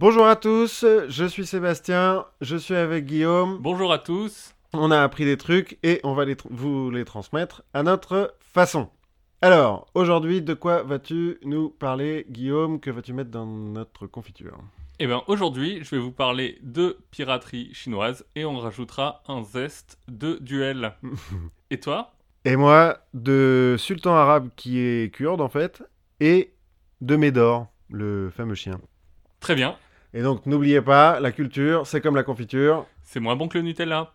Bonjour à tous, je suis Sébastien, je suis avec Guillaume. Bonjour à tous. On a appris des trucs et on va les vous les transmettre à notre façon. Alors, aujourd'hui, de quoi vas-tu nous parler, Guillaume? Que vas-tu mettre dans notre confiture? Eh bien, aujourd'hui, je vais vous parler de piraterie chinoise et on rajoutera un zeste de duel. et toi? Et moi, de sultan arabe qui est kurde en fait, et de Médor, le fameux chien. Très bien. Et donc, n'oubliez pas, la culture, c'est comme la confiture. C'est moins bon que le Nutella.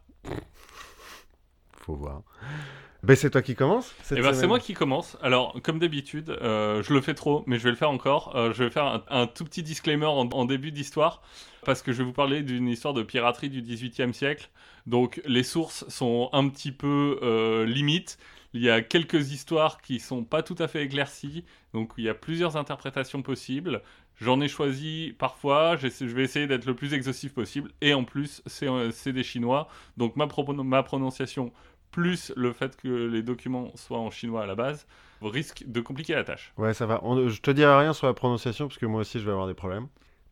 Faut voir. Ben, c'est toi qui commence Eh ben, c'est moi qui commence. Alors, comme d'habitude, euh, je le fais trop, mais je vais le faire encore. Euh, je vais faire un, un tout petit disclaimer en, en début d'histoire, parce que je vais vous parler d'une histoire de piraterie du XVIIIe siècle. Donc, les sources sont un petit peu euh, limites. Il y a quelques histoires qui sont pas tout à fait éclaircies, donc il y a plusieurs interprétations possibles. J'en ai choisi parfois, je vais essayer d'être le plus exhaustif possible, et en plus, c'est euh, des Chinois, donc ma, pro- ma prononciation plus le fait que les documents soient en chinois à la base, risque de compliquer la tâche. Ouais, ça va. On- je te dirai rien sur la prononciation parce que moi aussi je vais avoir des problèmes.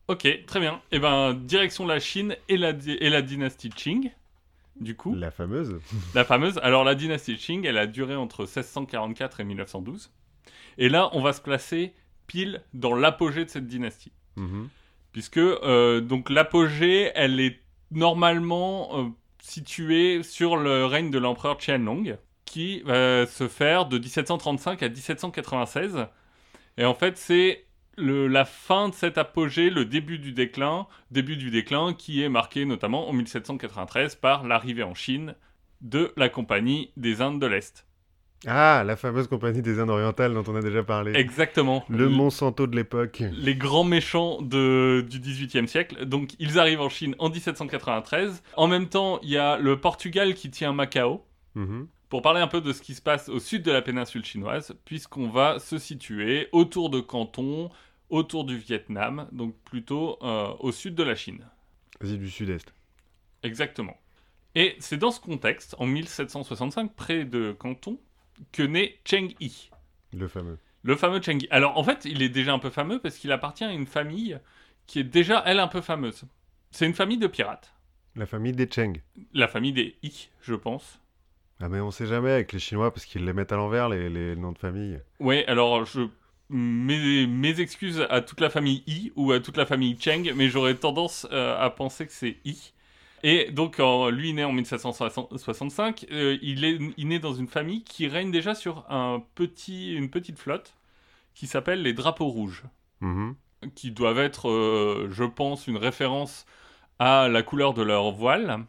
Ok, très bien. Et ben, direction la Chine et la, di- et la dynastie Qing. Du coup, La fameuse. la fameuse. Alors, la dynastie Qing, elle a duré entre 1644 et 1912. Et là, on va se placer pile dans l'apogée de cette dynastie. Mhm. puisque euh, donc l'apogée, elle est normalement euh, située sur le règne de l'empereur Qianlong, qui va se faire de 1735 à 1796. Et en fait, c'est le- la fin de cet apogée, le début du déclin, début du déclin qui est marqué notamment en 1793 par l'arrivée en Chine de la Compagnie des Indes de l'Est. Ah, la fameuse compagnie des Indes orientales dont on a déjà parlé. Exactement. Le Monsanto de l'époque. les grands méchants de, du XVIIIe siècle. Donc, ils arrivent en Chine en 1793. En même temps, il y a le Portugal qui tient Macao. Mhm. Pour parler un peu de ce qui se passe au sud de la péninsule chinoise, puisqu'on va se situer autour de Canton, autour du Vietnam, donc plutôt euh, au sud de la Chine. Asie du Sud-Est. Exactement. Et c'est dans ce contexte, en 1765, près de Canton, que naît Cheng Yi. Le fameux. Le fameux Cheng Yi. Alors en fait, il est déjà un peu fameux parce qu'il appartient à une famille qui est déjà, elle, un peu fameuse. C'est une famille de pirates. La famille des Cheng. La famille des Yi, je pense. Ah, mais on sait jamais avec les Chinois parce qu'ils les mettent à l'envers, les, les noms de famille. Ouais, alors je. Mes, mes excuses à toute la famille Yi ou à toute la famille Cheng, mais j'aurais tendance euh, à penser que c'est Yi. Et donc, en- lui, il naît en 1765. euh, il, est, il naît dans une famille qui règne déjà sur un petit, une petite flotte qui s'appelle les Drapeaux Rouges. Mhm. qui doivent être, euh, je pense, une référence à la couleur de leur voile,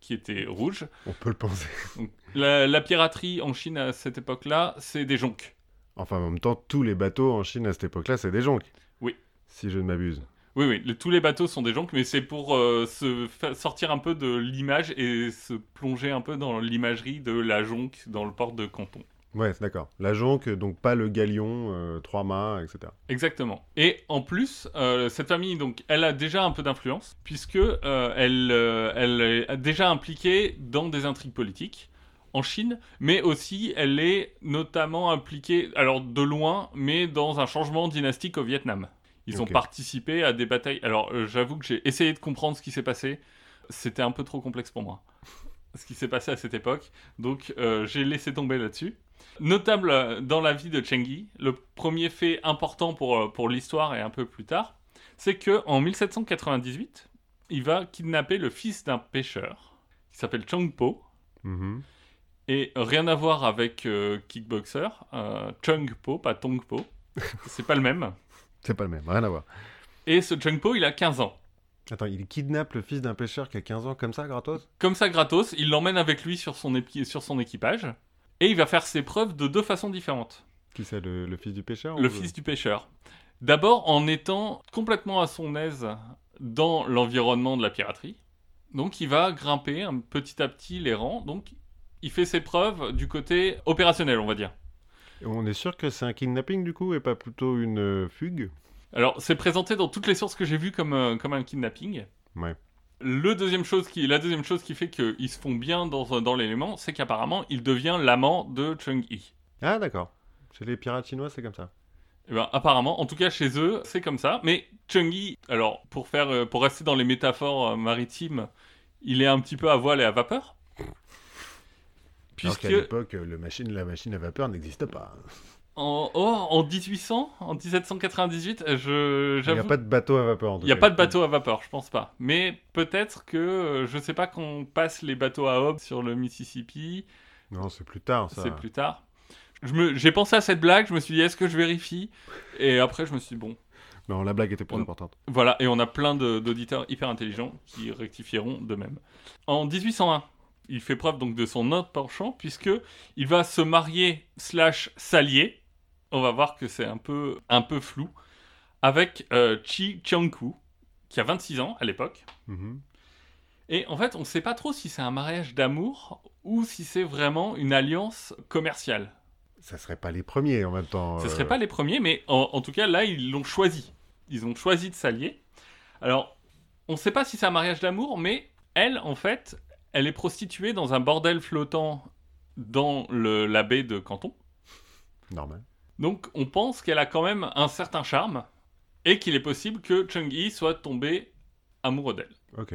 qui était rouge. On peut le penser. Donc, la, la piraterie en Chine à cette époque-là, c'est des jonques. Enfin, en même temps, tous les bateaux en Chine à cette époque-là, c'est des jonques. Oui. Si je ne m'abuse. Oui, oui, le- tous les bateaux sont des jonques, mais c'est pour euh, se fa- sortir un peu de l'image et se plonger un peu dans l'imagerie de la jonque dans le port de Canton. Ouais, c'est d'accord. La jonque, donc pas le galion, euh, trois mâts, etc. Exactement. Et en plus, euh, cette famille, donc, elle a déjà un peu d'influence, puisque euh, elle, euh, elle est déjà impliquée dans des intrigues politiques en Chine, mais aussi elle est notamment impliquée, alors de loin, mais dans un changement dynastique au Vietnam. Ils ont participé à des batailles. Alors, euh, j'avoue que j'ai essayé de comprendre ce qui s'est passé. C'était un peu trop complexe pour moi, ce qui s'est passé à cette époque. Donc, euh, j'ai laissé tomber là-dessus. Notable euh, dans la vie de Cheng Yi, le premier fait important pour, pour l'histoire et un peu plus tard, c'est que en 1798, il va kidnapper le fils d'un pêcheur qui s'appelle Chong Po. Mhm. Et rien à voir avec euh, Kickboxer, euh, Chung Po, pas Tong Po. C'est pas le même. C'est pas le même, rien à voir. Et ce Chung Po, il a 15 ans. Attends, il kidnappe le fils d'un pêcheur qui a 15 ans comme ça, gratos? Comme ça, gratos, il l'emmène avec lui sur son, épi- sur son équipage. Et il va faire ses preuves de deux façons différentes. Qui c'est, le, le fils du pêcheur Le ou fils du pêcheur. D'abord en étant complètement à son aise dans l'environnement de la piraterie. Donc il va grimper un- petit à petit les rangs. Donc il fait ses preuves du côté opérationnel, on va dire. On est sûr que c'est un kidnapping du coup et pas plutôt une euh, fugue? Alors c'est présenté dans toutes les sources que j'ai vues comme, euh, comme un kidnapping. Ouais. Le deuxième chose qui, la deuxième chose qui fait qu'ils se font bien dans, dans l'élément, c'est qu'apparemment il devient l'amant de Chung Yi. Ah d'accord. Chez les pirates chinois, c'est comme ça. Eh ben, apparemment, en tout cas chez eux, c'est comme ça. Mais Chungi, alors pour faire, euh, pour rester dans les métaphores euh, maritimes, il est un petit peu à voile et à vapeur. Alors Puisque qu'à l'époque, le machine, la machine à vapeur n'existe pas. en, oh, en 1800, en 1798, euh, je, Il n'y a pas de bateau à vapeur en tout il n'y a cas. pas de bateau à vapeur, je pense pas. Mais peut-être que, euh, je sais pas qu'on passe les bateaux à hob sur le Mississippi, Non, c'est plus tard ça. c'est plus tard. J'ai pensé à cette blague, je me suis dit est-ce que je vérifie? Et après je me suis dit bon, Non, la blague était plus On- importante. Voilà, et on a plein d'auditeurs hyper intelligents qui rectifieront de même. En 1801, il fait preuve donc de son autre penchant, puisque il va se marier slash s'allier. On va voir que c'est un peu, un peu flou. Avec euh, Chi Chang-ku, qui a 26 ans à l'époque. Mhm. Et en fait, on ne sait pas trop si c'est un mariage d'amour ou si c'est vraiment une alliance commerciale. Ça serait pas les premiers en même temps. Ce ne euh, seraient pas les premiers, mais en, en tout cas, là, ils l'ont choisi. Ils ont choisi de s'allier. Alors, on ne sait pas si c'est un mariage d'amour, mais elle, en fait, elle est prostituée dans un bordel flottant dans le, la baie de Canton. Normal. Donc, on pense qu'elle a quand même un certain charme et qu'il est possible que Chung-hee soit tombé amoureux d'elle. Ok.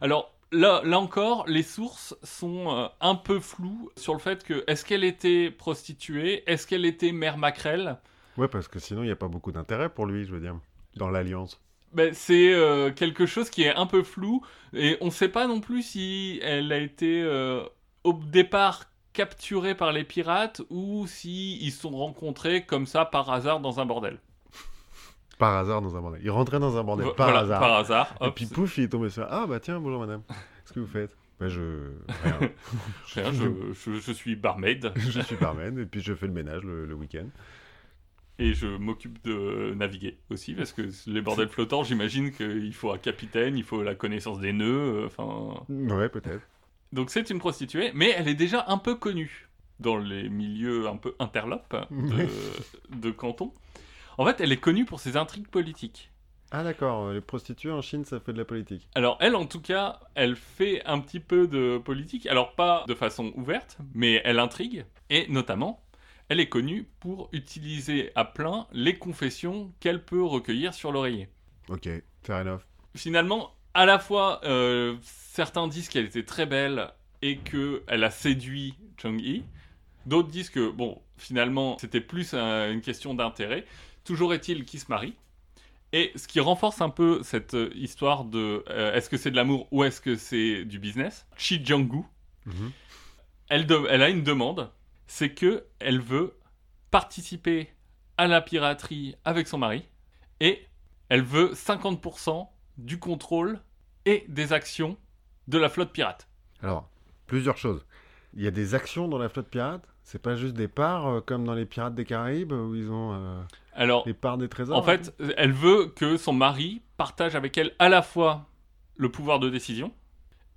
Alors là, là encore, les sources sont euh, un peu floues sur le fait que est-ce qu'elle était prostituée, est-ce qu'elle était mère maquerelle? Ouais, parce que sinon, il n'y a pas beaucoup d'intérêt pour lui, je veux dire, dans l'alliance. Ben, c'est euh, quelque chose qui est un peu flou et on ne sait pas non plus si elle a été euh, au départ capturée par les pirates ou si ils se sont rencontrés comme ça par hasard dans un bordel. Par hasard dans un bordel. Il rentrait dans un bordel, Vo- par voilà, hasard. Par hasard. Et puis c'est- pouf, il est tombé sur. Ah bah tiens, bonjour madame. Qu'est-ce que vous faites? Bah je. Rien. Rien, je, je- je suis barmaid je suis barman et puis je fais le ménage le, le week-end. Et je m'occupe de naviguer aussi parce que les bordels flottants, j'imagine qu'il faut un capitaine, il faut la connaissance des nœuds, euh, enfin. Ouais, peut-être. Donc c'est une prostituée, mais elle est déjà un peu connue dans les milieux un peu interlopes de, de Canton. En fait, elle est connue pour ses intrigues politiques. Ah d'accord, les prostituées en Chine, ça fait de la politique. Alors elle, en tout cas, elle fait un petit peu de politique. Alors pas de façon ouverte, mais elle intrigue. Et notamment, elle est connue pour utiliser à plein les confessions qu'elle peut recueillir sur l'oreiller. Ok, fair enough. finalement, à la fois, euh, certains disent qu'elle était très belle et qu'elle a séduit Chung-hee. D'autres disent que, bon, finalement, c'était plus euh, une question d'intérêt. Toujours est-il qu'ils se marient. Et ce qui renforce un peu cette euh, histoire de euh, est-ce que c'est de l'amour ou est-ce que c'est du business, Chi Jong-gu, Mhm. elle a une demande, c'est que elle veut participer à la piraterie avec son mari et elle veut 50% du contrôle et des actions de la flotte pirate. Alors, plusieurs choses. Il y a des actions dans la flotte pirate? C'est pas juste des parts euh, comme dans les Pirates des Caraïbes où ils ont euh, Alors, les parts des trésors en fait, elle veut que son mari partage avec elle à la fois le pouvoir de décision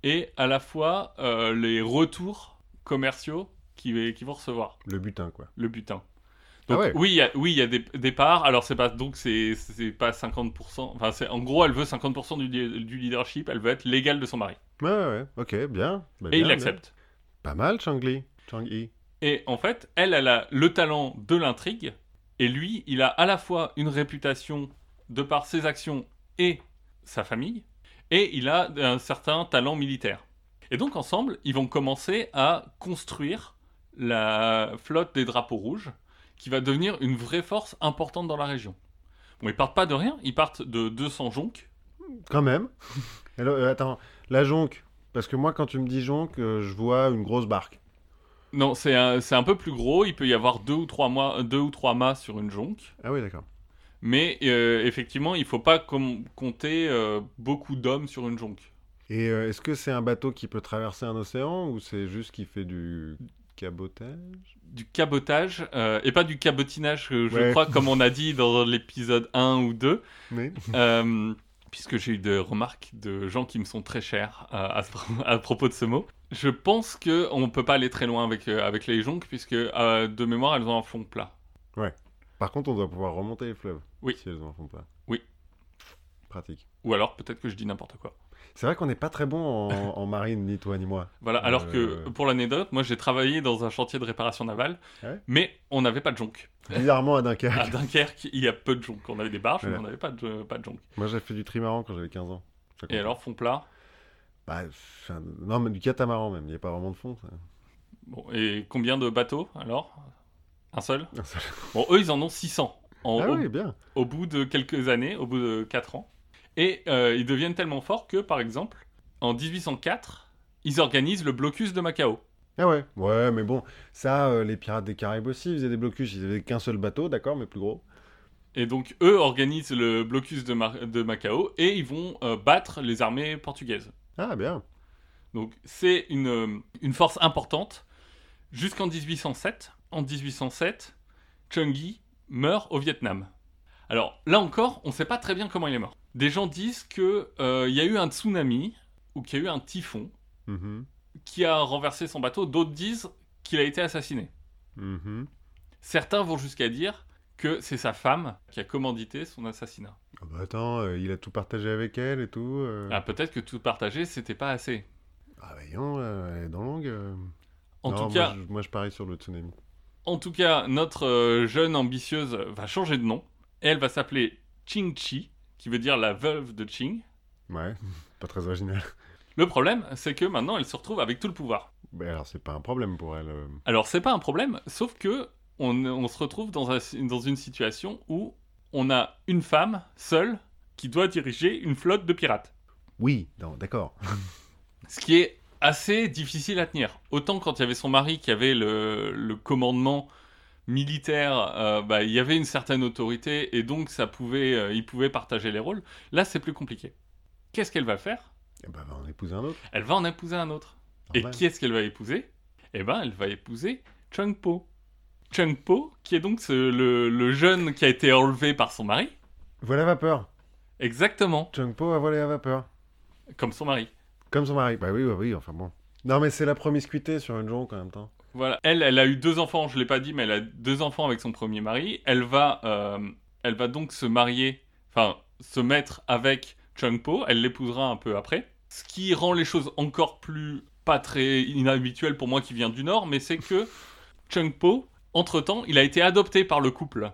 et à la fois euh, les retours commerciaux qu'ils qui vont recevoir. Le butin, quoi. le butin. Ah Donc ouais. oui, il y a, oui, il y a des, des parts. Alors c'est pas donc c'est c'est pas 50%. Enfin c'est en gros elle veut 50% du, du leadership. Elle veut être l'égale de son mari. Ouais, ouais, ouais. Ok, bien. Bah, Et bien, il accepte. bien. Pas mal, Chang-Li. Chang-Yi. Et en fait, elle, elle a le talent de l'intrigue. Et lui, il a à la fois une réputation de par ses actions et sa famille. Et il a un certain talent militaire. Et donc ensemble, ils vont commencer à construire la flotte des drapeaux rouges, qui va devenir une vraie force importante dans la région. Bon, ils partent pas de rien, ils partent de 200 jonques. Quand même. Alors, euh, attends, la jonque. Parce que moi, quand tu me dis jonque, euh, je vois une grosse barque. Non, c'est un, c'est un peu plus gros, il peut y avoir deux ou trois, mois, deux ou trois mâts sur une jonque. Ah oui, d'accord. Mais euh, effectivement, il faut pas com- compter euh, beaucoup d'hommes sur une jonque. Et euh, est-ce que c'est un bateau qui peut traverser un océan ou c'est juste qui fait du cabotage Du cabotage, euh, et pas du cabotinage, euh, je Ouais. crois, comme on a dit dans l'épisode 1 ou 2, Oui. euh, puisque j'ai eu des remarques de gens qui me sont très chers à, propos de ce mot. Je pense qu'on ne peut pas aller très loin avec, avec les jonques, puisque de mémoire, elles ont un fond plat. Par contre, on doit pouvoir remonter les fleuves. Oui. Si elles en font pas. Oui. Pratique. Ou alors peut-être que je dis n'importe quoi. C'est vrai qu'on n'est pas très bon en, en marine, ni toi ni moi. Voilà, alors Euh. que pour l'anecdote, moi j'ai travaillé dans un chantier de réparation navale, Ouais. mais on n'avait pas de jonque. Bizarrement à Dunkerque. À Dunkerque, il y a peu de jonque. On avait des barges, mais on n'avait pas de, pas de jonque. Moi j'ai fait du trimaran quand j'avais 15 ans. Et alors, fond plat Bah, Non, mais du catamaran même, il n'y a pas vraiment de fond. Ça. bon, Et combien de bateaux alors? Un seul? Ah, ça- Bon, eux ils en ont 600 en, Ah au, oui, bien. au bout de quelques années, au bout de 4 ans. Et euh, ils deviennent tellement forts que, par exemple, en 1804, ils organisent le blocus de Macao. Ah ouais, ouais, mais bon, ça, euh, les pirates des Caraïbes aussi, ils faisaient des blocus, ils avaient qu'un seul bateau, d'accord, mais plus gros. Et donc, eux organisent le blocus de, Mar- de Macao et ils vont euh, battre les armées portugaises. Ah, bien. Donc, c'est une, une force importante jusqu'en 1807. En 1807, Chung-Gi meurt au Vietnam. Alors, là encore, on ne sait pas très bien comment il est mort. Des gens disent qu'il y a eu un tsunami ou qu'il y a eu un typhon Mhm, qui a renversé son bateau. D'autres disent qu'il a été assassiné. mhm. Certains vont jusqu'à dire que c'est sa femme qui a commandité son assassinat. Ah bah attends, euh, il a tout partagé avec elle et tout. euh. Ah, peut-être que tout partager, c'était pas assez. Ah, voyons, euh, elle est dans longue. euh. En Non, tout moi, cas, je, moi, je parie sur le tsunami. En tout cas, notre euh, jeune ambitieuse va changer de nom. Elle va s'appeler Ching Chi, qui veut dire la veuve de Ching. Ouais, pas très original. Le problème, c'est que maintenant, elle se retrouve avec tout le pouvoir. Mais alors, c'est pas un problème pour elle. euh. Alors, c'est pas un problème, sauf que on, on se retrouve dans, un- dans une situation où on a une femme seule qui doit diriger une flotte de pirates. Oui, d'accord. Ce qui est assez difficile à tenir. Autant quand il y avait son mari qui avait le, le commandement militaire, euh, bah, il y avait une certaine autorité et donc ça pouvait, euh, il pouvait partager les rôles. Là, c'est plus compliqué. Qu'est-ce qu'elle va faire? Eh ben, on va en épouser un autre. Elle va en épouser un autre. Et qui est-ce qu'elle va épouser? Eh ben, elle va épouser Chung Po. Chung Po, qui est donc ce- le, le jeune qui a été enlevé par son mari. Voilà vapeur. Exactement, Chung Po a volé la vapeur. comme son mari. Comme son mari. Bah oui, oui, oui, enfin bon. Non, mais c'est la promiscuité sur une jonque en même temps. Voilà. Elle, elle a eu deux enfants, je l'ai pas dit, mais elle a deux enfants avec son premier mari. Elle va, euh, elle va donc se marier, enfin, se mettre avec Chung Po. Elle l'épousera un peu après. Ce qui rend les choses encore plus pas très inhabituelles pour moi qui viens du Nord, mais c'est que Chung Po, entre-temps, il a été adopté par le couple.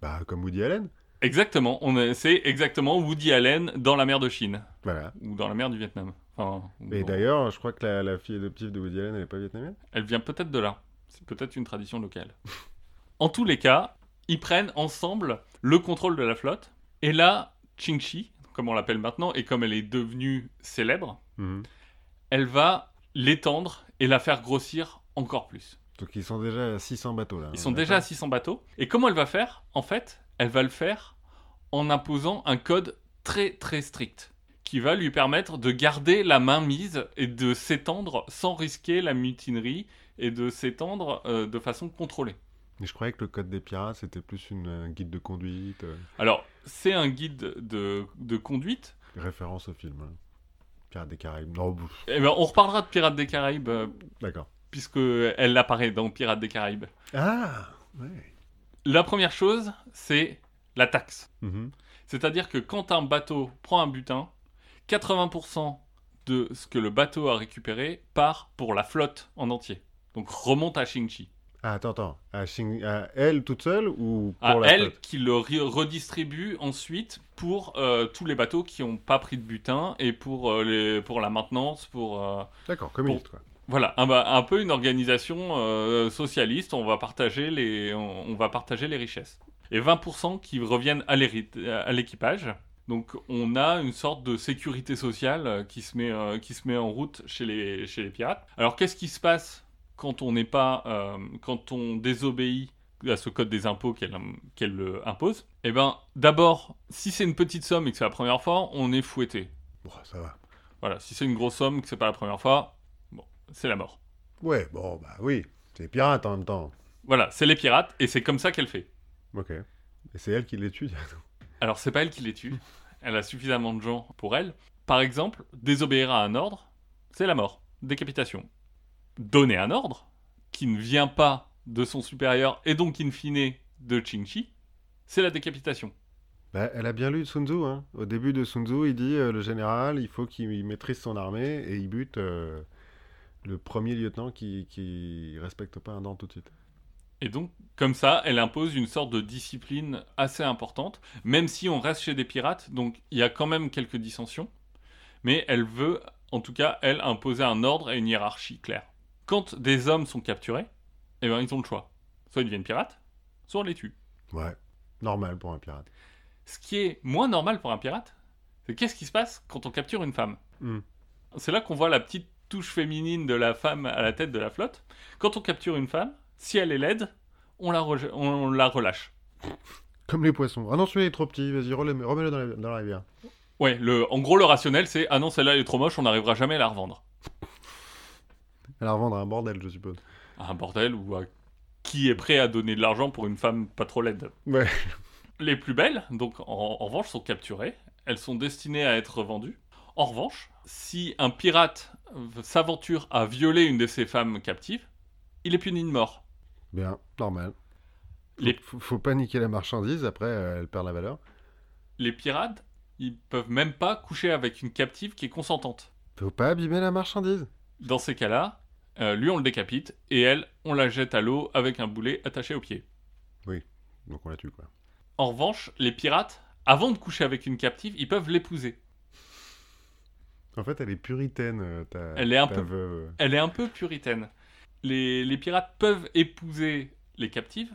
Bah, comme Woody Allen. Exactement. C'est exactement Woody Allen dans la mer de Chine. Voilà. Ou dans la mer du Vietnam. Enfin, Et dans- d'ailleurs, je crois que la, la fille adoptive de Woody Allen, elle est pas vietnamienne? Elle vient peut-être de là. C'est peut-être une tradition locale. en tous les cas, ils prennent ensemble le contrôle de la flotte. Et là, Ching Chi, comme on l'appelle maintenant, et comme elle est devenue célèbre, Mhm. elle va l'étendre et la faire grossir encore plus. Donc ils sont déjà à 600 bateaux là. Ils hein, sont déjà à d'accord 600 bateaux. Et comment elle va faire? En fait, elle va le faire en imposant un code très très strict qui va lui permettre de garder la main mise et de s'étendre sans risquer la mutinerie et de s'étendre euh, de façon contrôlée. Mais je croyais que le code des pirates c'était plus une un guide de conduite, euh, Alors, c'est un guide de, de conduite. référence au film. hein. Pirates des Caraïbes. Non. Eh ben, on reparlera de Pirates des Caraïbes, euh, D'accord. puisque elle apparaît dans Pirates des Caraïbes. Ah ouais. La première chose, c'est la taxe. Mhm. C'est-à-dire que quand un bateau prend un butin, 80% de ce que le bateau a récupéré part pour la flotte en entier. Donc remonte à Xingqi. Ah, attends, attends. À, Shing- à elle toute seule ou pour À la elle flotte? qui le re- redistribue ensuite pour euh, tous les bateaux qui n'ont pas pris de butin et pour, euh, les, pour la maintenance, pour... euh, D'accord, communiste quoi. Voilà, un, peu une organisation socialiste, on va, partager les, on, on va partager les richesses. Et 20% qui reviennent à l'équipage. Donc on a une sorte de sécurité sociale euh, qui se met, euh, qui se met en route chez les, chez les pirates. Alors qu'est-ce qui se passe quand on n'est pas, euh, quand on désobéit à ce code des impôts qu'elle impose? Eh ben, d'abord, si c'est une petite somme et que c'est la première fois, on est fouetté. Bon, ça va. Voilà, si c'est une grosse somme et que c'est pas la première fois, bon, c'est la mort. Ouais, bon, bah oui. C'est les pirates en même temps. Voilà, c'est les pirates et c'est comme ça qu'elle fait. Ok. Et c'est elle qui les tue. Alors c'est pas elle qui les tue, elle a suffisamment de gens pour elle. Par exemple, désobéir à un ordre, c'est la mort, décapitation. Donner un ordre qui ne vient pas de son supérieur et donc in fine de Ching-Chi, c'est la décapitation. Bah, elle a bien lu Sun Tzu. Hein. Au début de Sun Tzu, il dit euh, le général, il faut qu'il maîtrise son armée et il bute euh, le premier lieutenant qui, qui respecte pas un ordre tout de suite. Et donc, comme ça, elle impose une sorte de discipline assez importante, même si on reste chez des pirates, donc il y a quand même quelques dissensions, mais elle veut, en tout cas, elle, imposer un ordre et une hiérarchie claire. Quand des hommes sont capturés, eh ben, ils ont le choix. Soit ils deviennent pirates, soit on les tue. Ouais, normal pour un pirate. Ce qui est moins normal pour un pirate, c'est qu'est-ce qui se passe quand on capture une femme? Hmm. C'est là qu'on voit la petite touche féminine de la femme à la tête de la flotte. Quand on capture une femme, si elle est laide, on la, reje- on la relâche. Comme les poissons. Ah non, celui-là est trop petit, vas-y, remets- remets-le dans la, dans la rivière. Ouais, le, en gros, le rationnel, c'est Ah non, celle-là elle est trop moche, on n'arrivera jamais à la revendre. Elle la revendre à un bordel, je suppose. À un bordel ou à qui est prêt à donner de l'argent pour une femme pas trop laide. Ouais. Les plus belles, donc en, en revanche, sont capturées. Elles sont destinées à être vendues. En revanche, si un pirate s'aventure à violer une de ces femmes captives, il est puni de mort. Bien, normal. Les- faut, faut pas niquer la marchandise, après euh, elle perd la valeur. Les pirates, ils peuvent même pas coucher avec une captive qui est consentante. Faut pas abîmer la marchandise. Dans ces cas-là, euh, lui on le décapite et elle, on la jette à l'eau avec un boulet attaché au pied. Donc on la tue, quoi. En revanche, les pirates, avant de coucher avec une captive, ils peuvent l'épouser. En fait, elle est puritaine, euh, ta, Elle est un peu- veuve. Elle est un peu puritaine. Les, les pirates peuvent épouser les captives,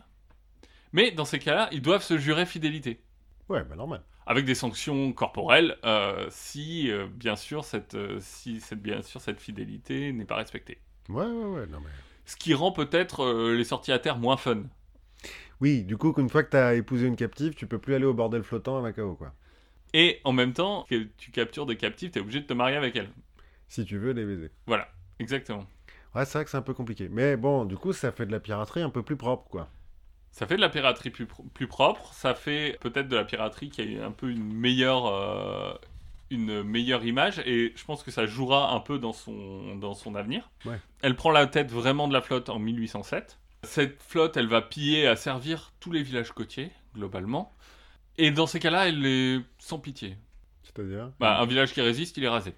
mais dans ces cas-là, ils doivent se jurer fidélité. Ouais, bah normal. Avec des sanctions corporelles, euh, si, euh, bien sûr, cette, euh, si cette, bien sûr cette fidélité n'est pas respectée. Ouais, ouais, ouais, non mais... Ce qui rend peut-être les sorties à terre moins fun. Oui, du coup, qu'une fois que t'as épousé une captive, tu peux plus aller au bordel flottant à Macao, quoi. Et en même temps, que tu captures des captives, t'es obligé de te marier avec elles. Si tu veux les baiser. Voilà, exactement. Ouais, c'est vrai que c'est un peu compliqué. Mais bon, du coup, ça fait de la piraterie un peu plus propre, quoi. Ça fait de la piraterie plus, pro- plus propre, ça fait peut-être de la piraterie qui a un peu une meilleure, euh, une meilleure image, et je pense que ça jouera un peu dans son, dans son avenir. Ouais. Elle prend la tête vraiment de la flotte en 1807. Cette flotte, elle va piller et asservir tous les villages côtiers, globalement. Et dans ces cas-là, elle est sans pitié. C'est-à-dire? Bah, un village qui résiste, il est rasé.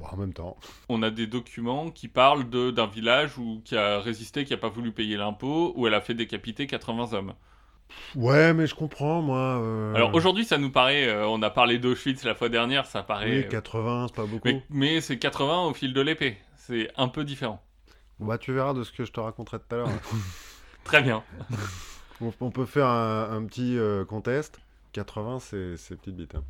En même temps. On a des documents qui parlent d'un village où, qui a résisté, qui n'a pas voulu payer l'impôt, où elle a fait décapiter 80 hommes. Ouais, mais je comprends, moi. euh, Alors aujourd'hui, ça nous paraît, euh, on a parlé d'Auschwitz la fois dernière, ça paraît. Oui, euh, 80, c'est pas beaucoup. mais mais c'est 80 au fil de l'épée. C'est un peu différent. Bah, tu verras de ce que je te raconterai tout à l'heure. Très bien. on, on peut faire un, un petit euh, contest. 80, c'est c'est petite bite. hein.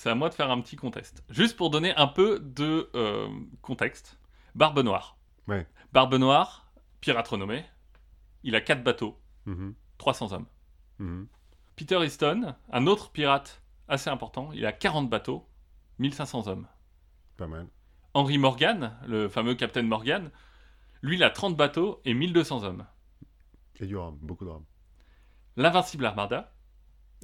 C'est à moi de faire un petit contest. Juste pour donner un peu de euh, contexte. Barbe Noire. Ouais. Barbe Noire, pirate renommé. Il a 4 bateaux, Mhm, 300 hommes. mhm. Peter Easton, un autre pirate assez important, il a 40 bateaux, 1500 hommes. Pas mal. Henry Morgan, le fameux Captain Morgan, lui, il a 30 bateaux et 1200 hommes. Et du rhum, beaucoup de rhum. L'Invincible Armada,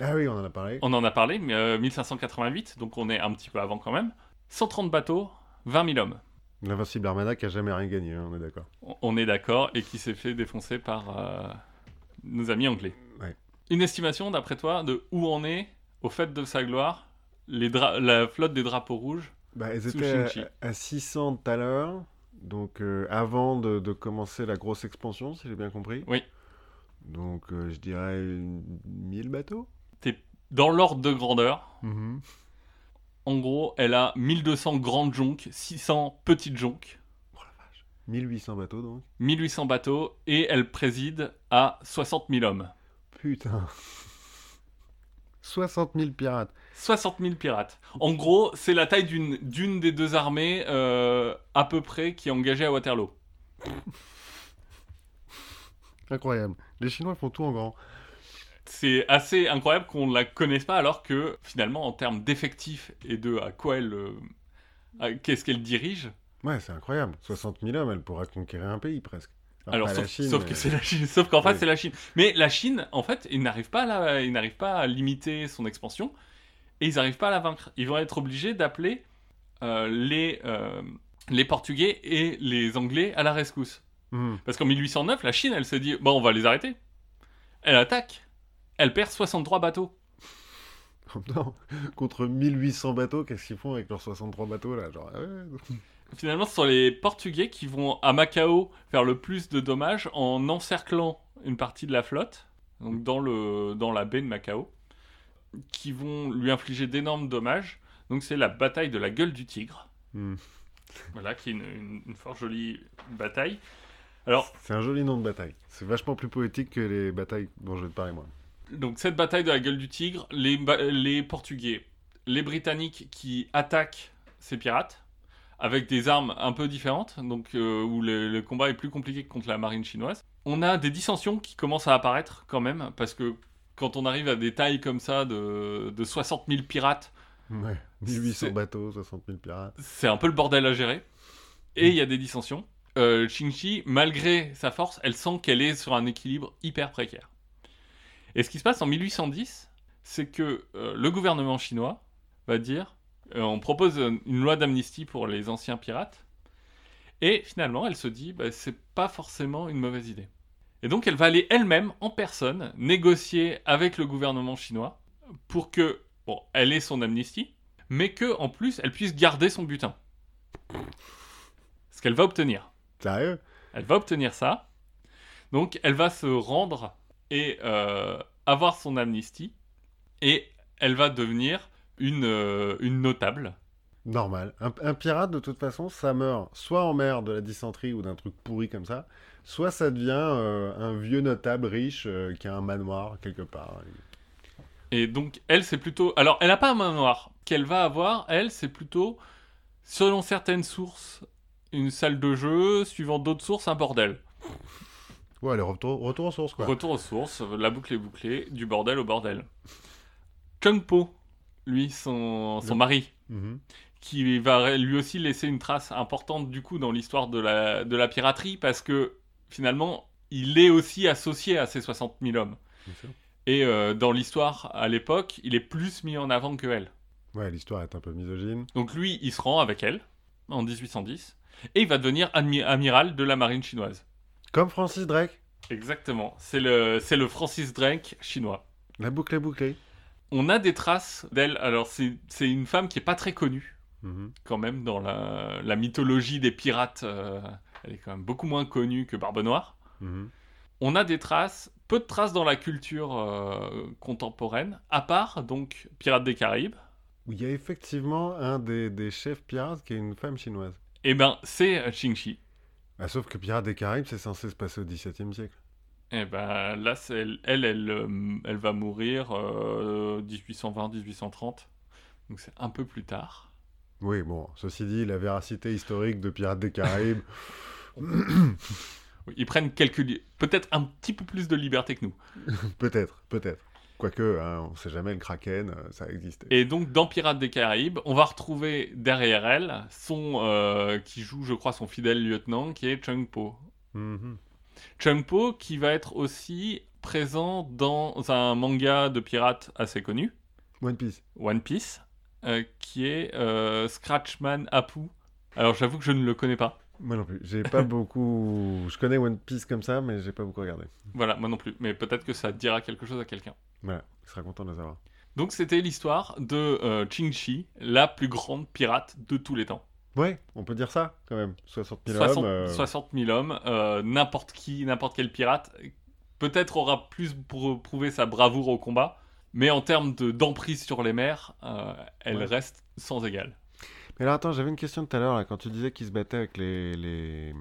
Ah oui, on en a parlé. on en a parlé, mais euh, 1588, donc on est un petit peu avant quand même. 130 bateaux, 20 000 hommes. L'Invincible Armada qui a jamais rien gagné, hein, on est d'accord. On- est d'accord, et qui s'est fait défoncer par euh, nos amis anglais. Ouais. Une estimation, d'après toi, de où on est au fait de sa gloire, les la flotte des drapeaux rouges Bah, ils Sous étaient à, à 600 tout à l'heure, donc euh, avant de, de commencer la grosse expansion, si j'ai bien compris. Oui. Donc euh, je dirais une- 1000 bateaux. Dans l'ordre de grandeur, Mhm. en gros, elle a 1200 grandes jonques, 600 petites jonques. 1800 bateaux donc. 1800 bateaux et elle préside à 60 000 hommes. Putain. 60 000 pirates. 60 000 pirates. En gros, c'est la taille d'une d'une des deux armées euh, à peu près qui est engagée à Waterloo. Incroyable. Les Chinois font tout en grand. C'est assez incroyable qu'on ne la connaisse pas alors que finalement en termes d'effectifs et de à quoi elle... euh, qu'est-ce qu'elle dirige. Ouais, c'est incroyable. 60 000 hommes, elle pourra conquérir un pays presque. Enfin, alors sauf, la Chine, sauf mais- que c'est la Chine. Sauf qu'en fait Oui. c'est la Chine. Mais la Chine, en fait, ils n'arrivent pas, à ils n'arrivent pas à limiter son expansion et ils n'arrivent pas à la vaincre. Ils vont être obligés d'appeler euh, les, euh, les Portugais et les Anglais à la rescousse. Mhm. Parce qu'en 1809, la Chine, elle se dit, bon, on va les arrêter. Elle attaque. Elle perd 63 bateaux. Temps, contre 1800 bateaux, qu'est-ce qu'ils font avec leurs 63 bateaux là Genre, ah ouais. Finalement, ce sont les Portugais qui vont à Macao faire le plus de dommages en encerclant une partie de la flotte, donc dans, le, dans la baie de Macao, qui vont lui infliger d'énormes dommages. Donc c'est la bataille de la gueule du tigre. Hmm. Voilà, qui est une, une- une fort jolie bataille. Alors, C'est un joli nom de bataille. C'est vachement plus poétique que les batailles dont je vais te parler moi. Donc cette bataille de la gueule du tigre, les, Portugais, les Britanniques qui attaquent ces pirates avec des armes un peu différentes, donc euh, où le, le combat est plus compliqué que contre la marine chinoise. On a des dissensions qui commencent à apparaître quand même, parce que quand on arrive à des tailles comme ça de, de 60 000 pirates, Ouais. 1800 C'est- bateaux, 60 000 pirates. c'est un peu le bordel à gérer. Et il y a des dissensions. Euh, Qingxi, malgré sa force, elle sent qu'elle est sur un équilibre hyper précaire. Et ce qui se passe en 1810, c'est que euh, le gouvernement chinois va dire euh, on propose une loi d'amnistie pour les anciens pirates. Et finalement, elle se dit bah, c'est pas forcément une mauvaise idée. Et donc, elle va aller elle-même, en personne, négocier avec le gouvernement chinois pour que, bon, elle ait son amnistie, mais que en plus elle puisse garder son butin. Ce qu'elle va obtenir. Sérieux? Elle va obtenir ça. Donc elle va se rendre et euh, avoir son amnistie. Et elle va devenir une, euh, une notable. Normal. Un, un pirate, de toute façon, ça meurt soit en mer de la dysenterie ou d'un truc pourri comme ça, soit ça devient euh, un vieux notable riche qui a un manoir quelque part. Et donc elle c'est plutôt... Alors elle n'a pas un manoir. Qu'elle va avoir, elle, c'est plutôt, selon certaines sources, une salle de jeu, suivant d'autres sources, un bordel. Ouais, le retour, retour aux sources, quoi. Retour aux sources, la boucle est bouclée, du bordel au bordel. Chung Po, lui, son, son mari, Mhm. qui va lui aussi laisser une trace importante du coup dans l'histoire de la, de la piraterie, parce que finalement, il est aussi associé à ces 60 000 hommes. Et euh, dans l'histoire, à l'époque, il est plus mis en avant que elle. Ouais, l'histoire est un peu misogyne. Donc lui, il se rend avec elle, en 1810, et il va devenir admi- amiral de la marine chinoise. Comme Francis Drake. Exactement, c'est le, c'est le Francis Drake chinois. La boucle est bouclée. On a des traces d'elle. Alors, c'est c'est une femme qui est pas très connue, Mhm. quand même, dans la, la mythologie des pirates. euh, elle est quand même beaucoup moins connue que Barbe Noire. Mhm. On a des traces, peu de traces dans la culture euh, contemporaine, à part, donc, Pirates des Caraïbes. Où il y a effectivement un des, des chefs pirates qui est une femme chinoise. Eh ben, c'est euh, Qingxi. Ah, sauf que Pirates des Caraïbes, c'est censé se passer au XVIIe siècle. Eh ben, là, elle, elle, elle, euh, elle va mourir euh, 1820-1830. Donc, c'est un peu plus tard. Oui, bon, ceci dit, la véracité historique de Pirates des Caraïbes, Ils prennent quelques... Peut-être un petit peu plus de liberté que nous. peut-être, peut-être. Quoique, hein, on sait jamais, le Kraken, euh, ça existait. Et donc dans Pirates des Caraïbes, on va retrouver derrière elle son euh, qui joue, je crois, son fidèle lieutenant, qui est Chung Po. Mhm. Chung Po qui va être aussi présent dans un manga de pirates assez connu, One Piece. One Piece, euh, qui est euh, Scratchman Apu. Alors j'avoue que je ne le connais pas. Moi non plus. J'ai pas beaucoup. Je connais One Piece comme ça, mais j'ai pas beaucoup regardé. Voilà, moi non plus. Mais peut-être que ça dira quelque chose à quelqu'un. Voilà, il sera content de le savoir. Donc c'était l'histoire de euh, Qingxi, la plus grande pirate de tous les temps. Ouais, on peut dire ça quand même. 60 000 60, hommes. euh, 60 000 hommes, euh, n'importe qui, n'importe quel pirate, peut-être aura plus pour prouver sa bravoure au combat, mais en termes de- d'emprise sur les mers, euh, elle Ouais. reste sans égal. Mais alors attends, j'avais une question tout à l'heure là, quand tu disais qu'ils se battaient avec les, les,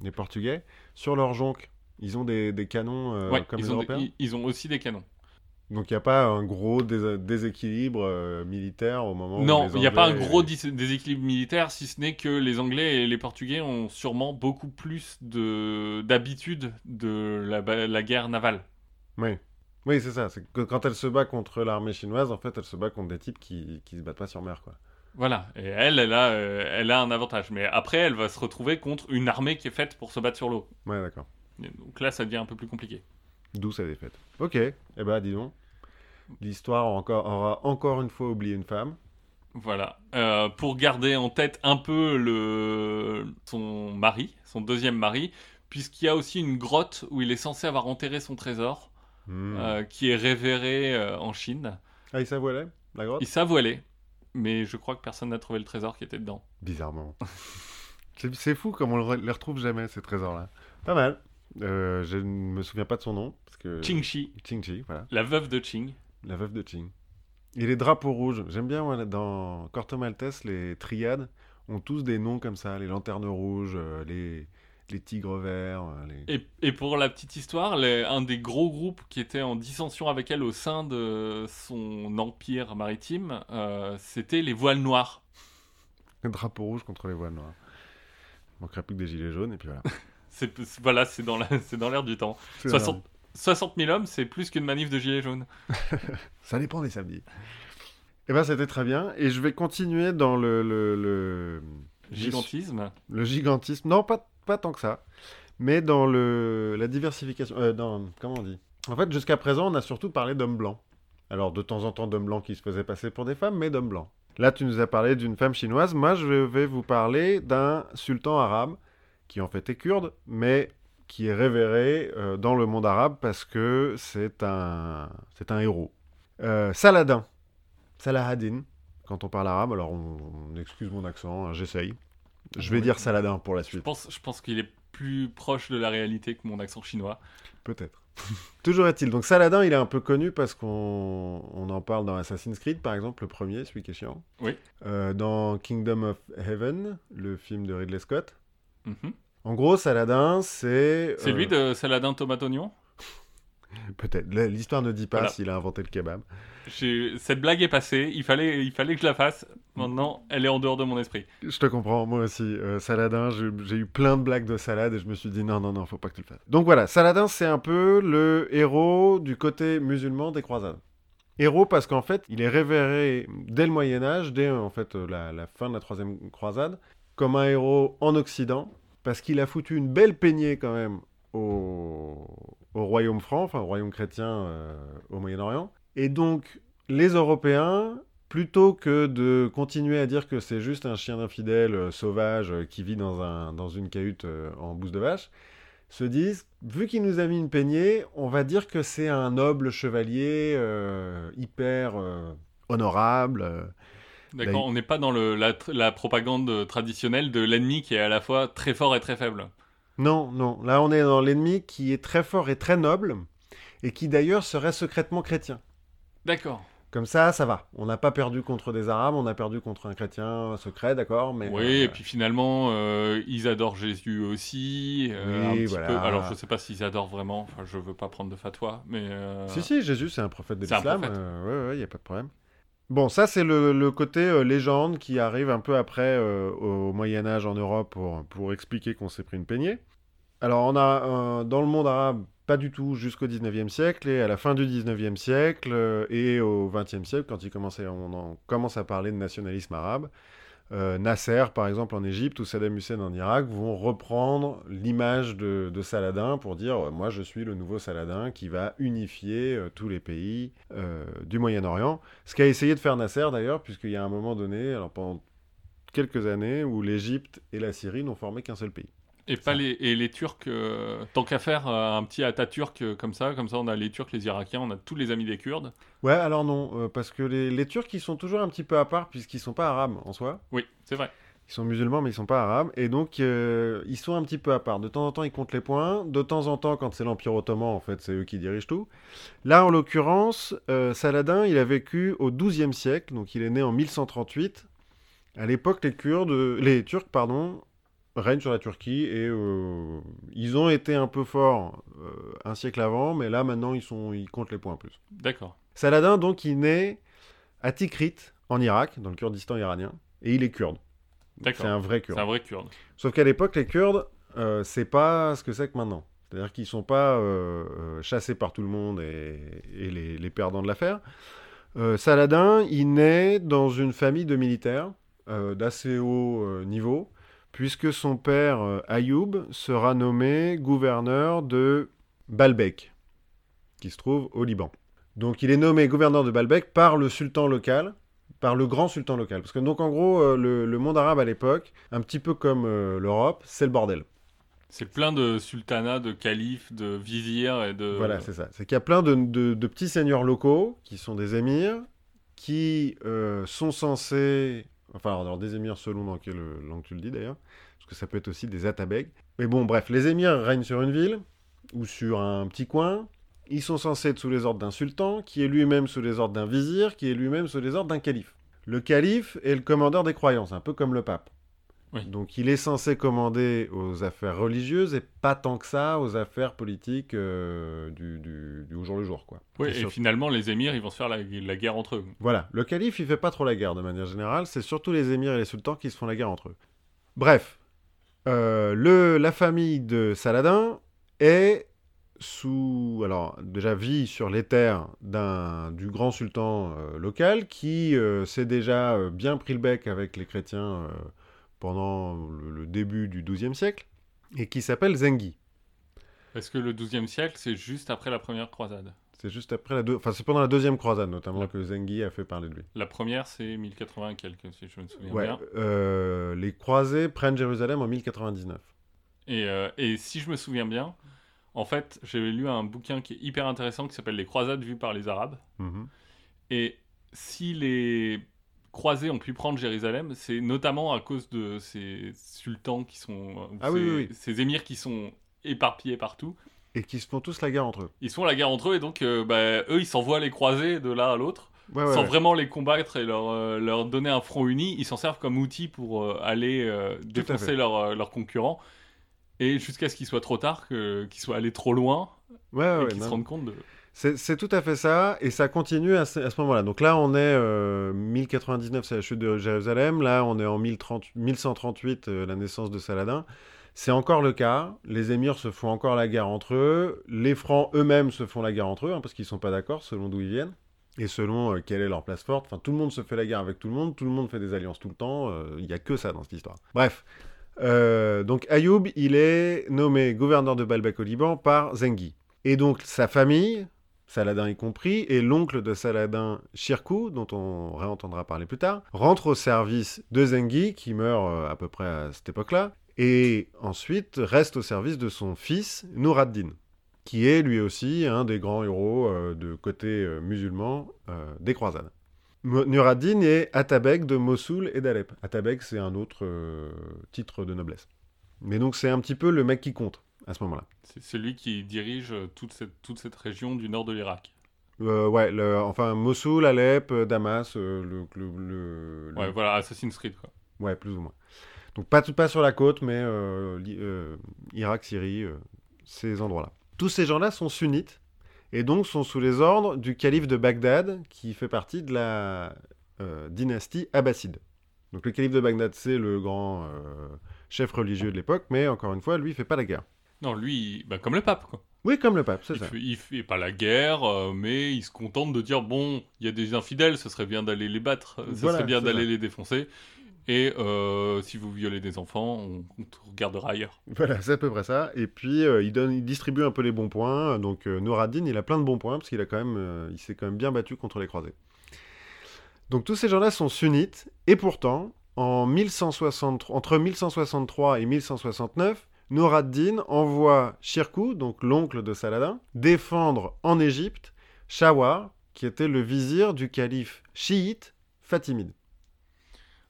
les Portugais. Sur leur jonque, ils ont des, des canons euh, Ouais, comme les ont Européens ils- ils ont aussi des canons. Donc il n'y a pas un gros dés- déséquilibre euh, militaire au moment où non, il n'y a pas un gros déséquilibre militaire, si ce n'est que les Anglais et les Portugais ont sûrement beaucoup plus de- d'habitude de, la, guerre navale. Oui, oui c'est ça. Que quand elle se bat contre l'armée chinoise, en fait, elle se bat contre des types qui, qui se battent pas sur mer, quoi. Voilà, et elle, elle a, euh, elle a un avantage. Mais après, elle va se retrouver contre une armée qui est faite pour se battre sur l'eau. Ouais, d'accord. Donc là, ça devient un peu plus compliqué. D'où sa défaite. Ok, eh ben dis donc. L'histoire aura encore, aura encore une fois oublié une femme. Voilà. Euh, pour garder en tête un peu le... son mari, son deuxième mari, puisqu'il y a aussi une grotte où il est censé avoir enterré son trésor, Hmm. euh, qui est révéré en Chine. Ah, il s'avoilait la grotte? Elle est, mais je crois que personne n'a trouvé le trésor qui était dedans. Bizarrement. c'est fou comme on re- les retrouve jamais, ces trésors-là. Pas mal. Euh, je ne me souviens pas de son nom. Parce que... Ching Shi, Ching Chi, voilà. la veuve de Ching. La veuve de Ching. Et les drapeaux rouges. J'aime bien, moi, dans Corto Maltese, les triades ont tous des noms comme ça. Les lanternes rouges, euh, les, les tigres verts. euh, les... Et, et pour la petite histoire, les- un des gros groupes qui était en dissension avec elle au sein de son empire maritime, euh, c'était les voiles noirs. les drapeaux rouges contre les voiles noires. Il manquerait plus que des gilets jaunes, et puis voilà. C'est voilà, c'est dans l'air du temps. C'est 60, 60 000 hommes, c'est plus qu'une manif de gilets jaunes. Ça dépend des samedis. Eh ben, c'était très bien. Et je vais continuer dans le... le, le... Gigantisme. Le gigantisme. Non, pas, pas tant que ça. Mais dans le, la diversification. euh, comment on dit? En fait, jusqu'à présent, on a surtout parlé d'hommes blancs. Alors, de temps en temps, d'hommes blancs qui se faisaient passer pour des femmes, mais d'hommes blancs. Là, tu nous as parlé d'une femme chinoise. Moi, je vais vous parler d'un sultan arabe, qui en fait est kurde, mais qui est révéré euh, dans le monde arabe parce que c'est un, c'est un héros. Euh, Saladin. Salahadin, quand on parle arabe. Alors, on, on excuse mon accent, hein, j'essaye. Je vais dire Saladin pour la Je suite. pense, je pense qu'il est plus proche de la réalité que mon accent chinois. Peut-être. Toujours est-il. Donc Saladin, il est un peu connu parce qu'on on en parle dans Assassin's Creed, par exemple, le premier, celui qui est chiant. Oui. Euh, dans Kingdom of Heaven, le film de Ridley Scott. Mhm. En gros, Saladin, c'est... C'est euh, lui de Saladin Tomate Oignon Peut-être. L'histoire ne dit pas Voilà. s'il a inventé le kebab. Cette blague est passée, il fallait, il fallait que je la fasse. Maintenant, elle est en dehors de mon esprit. Je te comprends, moi aussi. Euh, Saladin, j'ai eu plein de blagues de salade et je me suis dit non, non, non, faut pas que tu le fasses. Donc voilà, Saladin, c'est un peu le héros du côté musulman des croisades. Héros parce qu'en fait, il est révéré dès le Moyen-Âge, dès en fait euh, la, la fin de la troisième croisade, comme un héros en Occident, parce qu'il a foutu une belle peignée quand même au, au royaume franc, enfin au royaume chrétien euh, au Moyen-Orient. Et donc, les Européens, plutôt que de continuer à dire que c'est juste un chien infidèle euh, sauvage euh, qui vit dans, un, dans une cahute en bouse de vache, se disent, vu qu'il nous a mis une peignée, on va dire que c'est un noble chevalier hyper honorable. D'accord, on n'est pas dans le, la, tr- la propagande traditionnelle de l'ennemi qui est à la fois très fort et très faible. Non, non, là on est dans l'ennemi qui est très fort et très noble, et qui d'ailleurs serait secrètement chrétien. D'accord. Comme ça, ça va. On n'a pas perdu contre des Arabes, on a perdu contre un chrétien secret, d'accord mais Oui, euh, et puis finalement, euh, ils adorent Jésus aussi. euh, Oui, un petit voilà. peu. Alors, je sais pas s'ils adorent vraiment. Enfin, je veux pas prendre de fatwa, mais. euh, Si, si, Jésus, c'est un prophète de l'islam. Euh, ouais, il n'y a pas de problème. Bon, ça, c'est le, le côté euh, légende qui arrive un peu après euh, au Moyen-Âge en Europe pour, pour expliquer qu'on s'est pris une peignée. Alors, on a dans le monde arabe, pas du tout jusqu'au 19e siècle, et à la fin du 19e siècle euh, et au 20e siècle, quand il commençait, on en commence à parler de nationalisme arabe, euh, Nasser, par exemple, en Égypte, ou Saddam Hussein en Irak, vont reprendre l'image de, Saladin pour dire euh, Moi, je suis le nouveau Saladin qui va unifier tous les pays du Moyen-Orient. Ce qu'a essayé de faire Nasser, d'ailleurs, puisqu'il y a un moment donné, alors pendant quelques années, où l'Égypte et la Syrie n'ont formé qu'un seul pays. Et, pas les, et les Turcs, euh, tant qu'à faire euh, un petit Atatürk euh, comme ça, comme ça on a les Turcs, les Irakiens, on a tous les amis des Kurdes. Ouais, alors non, euh, parce que les, les Turcs, ils sont toujours un petit peu à part, puisqu'ils sont pas arabes en soi. Oui, c'est vrai. Ils sont musulmans, mais ils sont pas arabes. Et donc, euh, ils sont un petit peu à part. De temps en temps, ils comptent les points. De temps en temps, quand c'est l'Empire ottoman, en fait, c'est eux qui dirigent tout. Là, en l'occurrence, euh, Saladin, il a vécu au XIIe siècle. Donc, il est né en 1138. À l'époque, les Kurdes, les Turcs, pardon, règnent sur la Turquie. Et euh, ils ont été un peu forts euh, un siècle avant. Mais là, maintenant, ils, sont, ils comptent les points en plus. D'accord. Saladin, donc, il naît à Tikrit, en Irak, dans le Kurdistan iranien. Et il est kurde. D'accord. C'est un vrai kurde. C'est un vrai Kurde. Sauf qu'à l'époque, les Kurdes, euh, c'est pas ce que c'est que maintenant. C'est-à-dire qu'ils sont pas euh, chassés par tout le monde et, et les, les perdants de l'affaire. Saladin, il naît dans une famille de militaires d'assez haut niveau, puisque son père, euh, Ayoub, sera nommé gouverneur de Baalbek, qui se trouve au Liban. Donc il est nommé gouverneur de Baalbek par le sultan local, par le grand sultan local. Parce que donc en gros, euh, le, le monde arabe à l'époque, un petit peu comme euh, l'Europe, c'est le bordel. C'est plein de sultanats, de califes, de vizirs et de. Voilà, c'est ça. C'est qu'il y a plein de, de- de petits seigneurs locaux qui sont des émirs, qui euh, sont censés... Enfin, alors, des émirs selon dans quelle langue tu le dis d'ailleurs, parce que ça peut être aussi des atabeg. Mais bon, bref, les émirs règnent sur une ville ou sur un petit coin. Ils sont censés être sous les ordres d'un sultan, qui est lui-même sous les ordres d'un vizir, qui est lui-même sous les ordres d'un calife. Le calife est le commandeur des croyances, un peu comme le pape. Oui. Donc il est censé commander aux affaires religieuses et pas tant que ça aux affaires politiques euh, du, du- jour le jour. Quoi. Et finalement, les émirs, ils vont se faire la, la guerre entre eux. Voilà, le calife il fait pas trop la guerre de manière générale, c'est surtout les émirs et les sultans qui se font la guerre entre eux. Bref, euh, le, la famille de Saladin est sous, alors déjà vit sur les terres d'un du grand sultan euh, local qui euh, s'est déjà euh, bien pris le bec avec les chrétiens pendant le, début du XIIe siècle et qui s'appelle Zengi. Parce que le 12e siècle, c'est juste après la première croisade? C'est juste après la deux, enfin c'est pendant la deuxième croisade notamment que Zengi a fait parler de lui. La première, c'est 1080 et quelques, si je me souviens Ouais, bien. euh, les croisés prennent Jérusalem en 1099. Et, euh, et si je me souviens bien, en fait, j'avais lu un bouquin qui est hyper intéressant qui s'appelle Les croisades vues par les Arabes. Mhm. Et si les croisés ont pu prendre Jérusalem, c'est notamment à cause de ces sultans qui sont. euh, Ah ces, oui, oui, oui. ces émirs qui sont éparpillés partout. Et qui se font tous la guerre entre eux. Ils se font la guerre entre eux et donc euh, bah, eux ils s'envoient les croisés de l'un à l'autre Ouais, ouais, sans ouais. vraiment les combattre et leur, euh, leur donner un front uni. Ils s'en servent comme outil pour euh, aller défoncer leurs concurrents et jusqu'à ce qu'il soit trop tard, qu'ils soient allés trop loin Ouais, ouais, et qu'ils se rendent compte de. C'est tout à fait ça, et ça continue à ce, moment-là. Donc là, on est euh, 1099, c'est la chute de Jérusalem. Là, on est en 1030 1138, euh, la naissance de Saladin. C'est encore le cas. Les émirs se font encore la guerre entre eux. Les francs eux-mêmes se font la guerre entre eux, hein, parce qu'ils sont pas d'accord selon d'où ils viennent et selon euh, quelle est leur place forte. Enfin, tout le monde se fait la guerre avec tout le monde. Tout le monde fait des alliances tout le temps. euh, Il y a que ça dans cette histoire. Bref. Donc Ayoub, il est nommé gouverneur de Baalbek au Liban par Zengi. Et donc sa famille, Saladin y compris, et l'oncle de Saladin, Shirkou, dont on réentendra parler plus tard, rentre au service de Zengi, qui meurt euh, à peu près à cette époque-là, et ensuite reste au service de son fils, Nouraddin, qui est lui aussi un des grands héros euh, de côté euh, musulman des croisades. Nouraddin est Atabeg de Mossoul et d'Alep. Atabeg, c'est un autre titre de noblesse. Mais donc c'est un petit peu le mec qui compte à ce moment-là. C'est celui qui dirige euh, toute cette, toute cette région du nord de l'Irak. Euh, ouais, le- enfin Mossoul, Alep, euh, Damas, euh, le, le, le- Ouais, voilà, Assassin's Creed quoi. ouais, plus ou moins. Donc pas, tout- pas sur la côte, mais euh, Irak, Syrie, ces endroits-là. Tous ces gens-là sont sunnites et donc sont sous les ordres du calife de Bagdad, qui fait partie de la dynastie abbasside. Donc le calife de Bagdad, c'est le grand chef religieux de l'époque, mais encore une fois, lui, il fait pas la guerre. Non, lui, bah, comme le pape quoi. Oui, comme le pape, c'est ça. fait, il fait pas la guerre, euh, mais il se contente de dire bon, il y a des infidèles, ce serait bien d'aller les battre, ce Voilà, serait bien d'aller les défoncer. Et euh, si vous violez des enfants, on, on te regardera ailleurs. Voilà, c'est à peu près ça. Et puis, euh, il, donne, il distribue un peu les bons points. Donc, Nouraddin, il a plein de bons points parce qu'il a quand même, il s'est quand même bien battu contre les croisés. Donc, tous ces gens-là sont sunnites. Et pourtant, en 1163, entre 1163 et 1169, Nouraddin envoie Shirkou, donc l'oncle de Saladin, défendre en Égypte Shawar, qui était le vizir du calife chiite fatimide.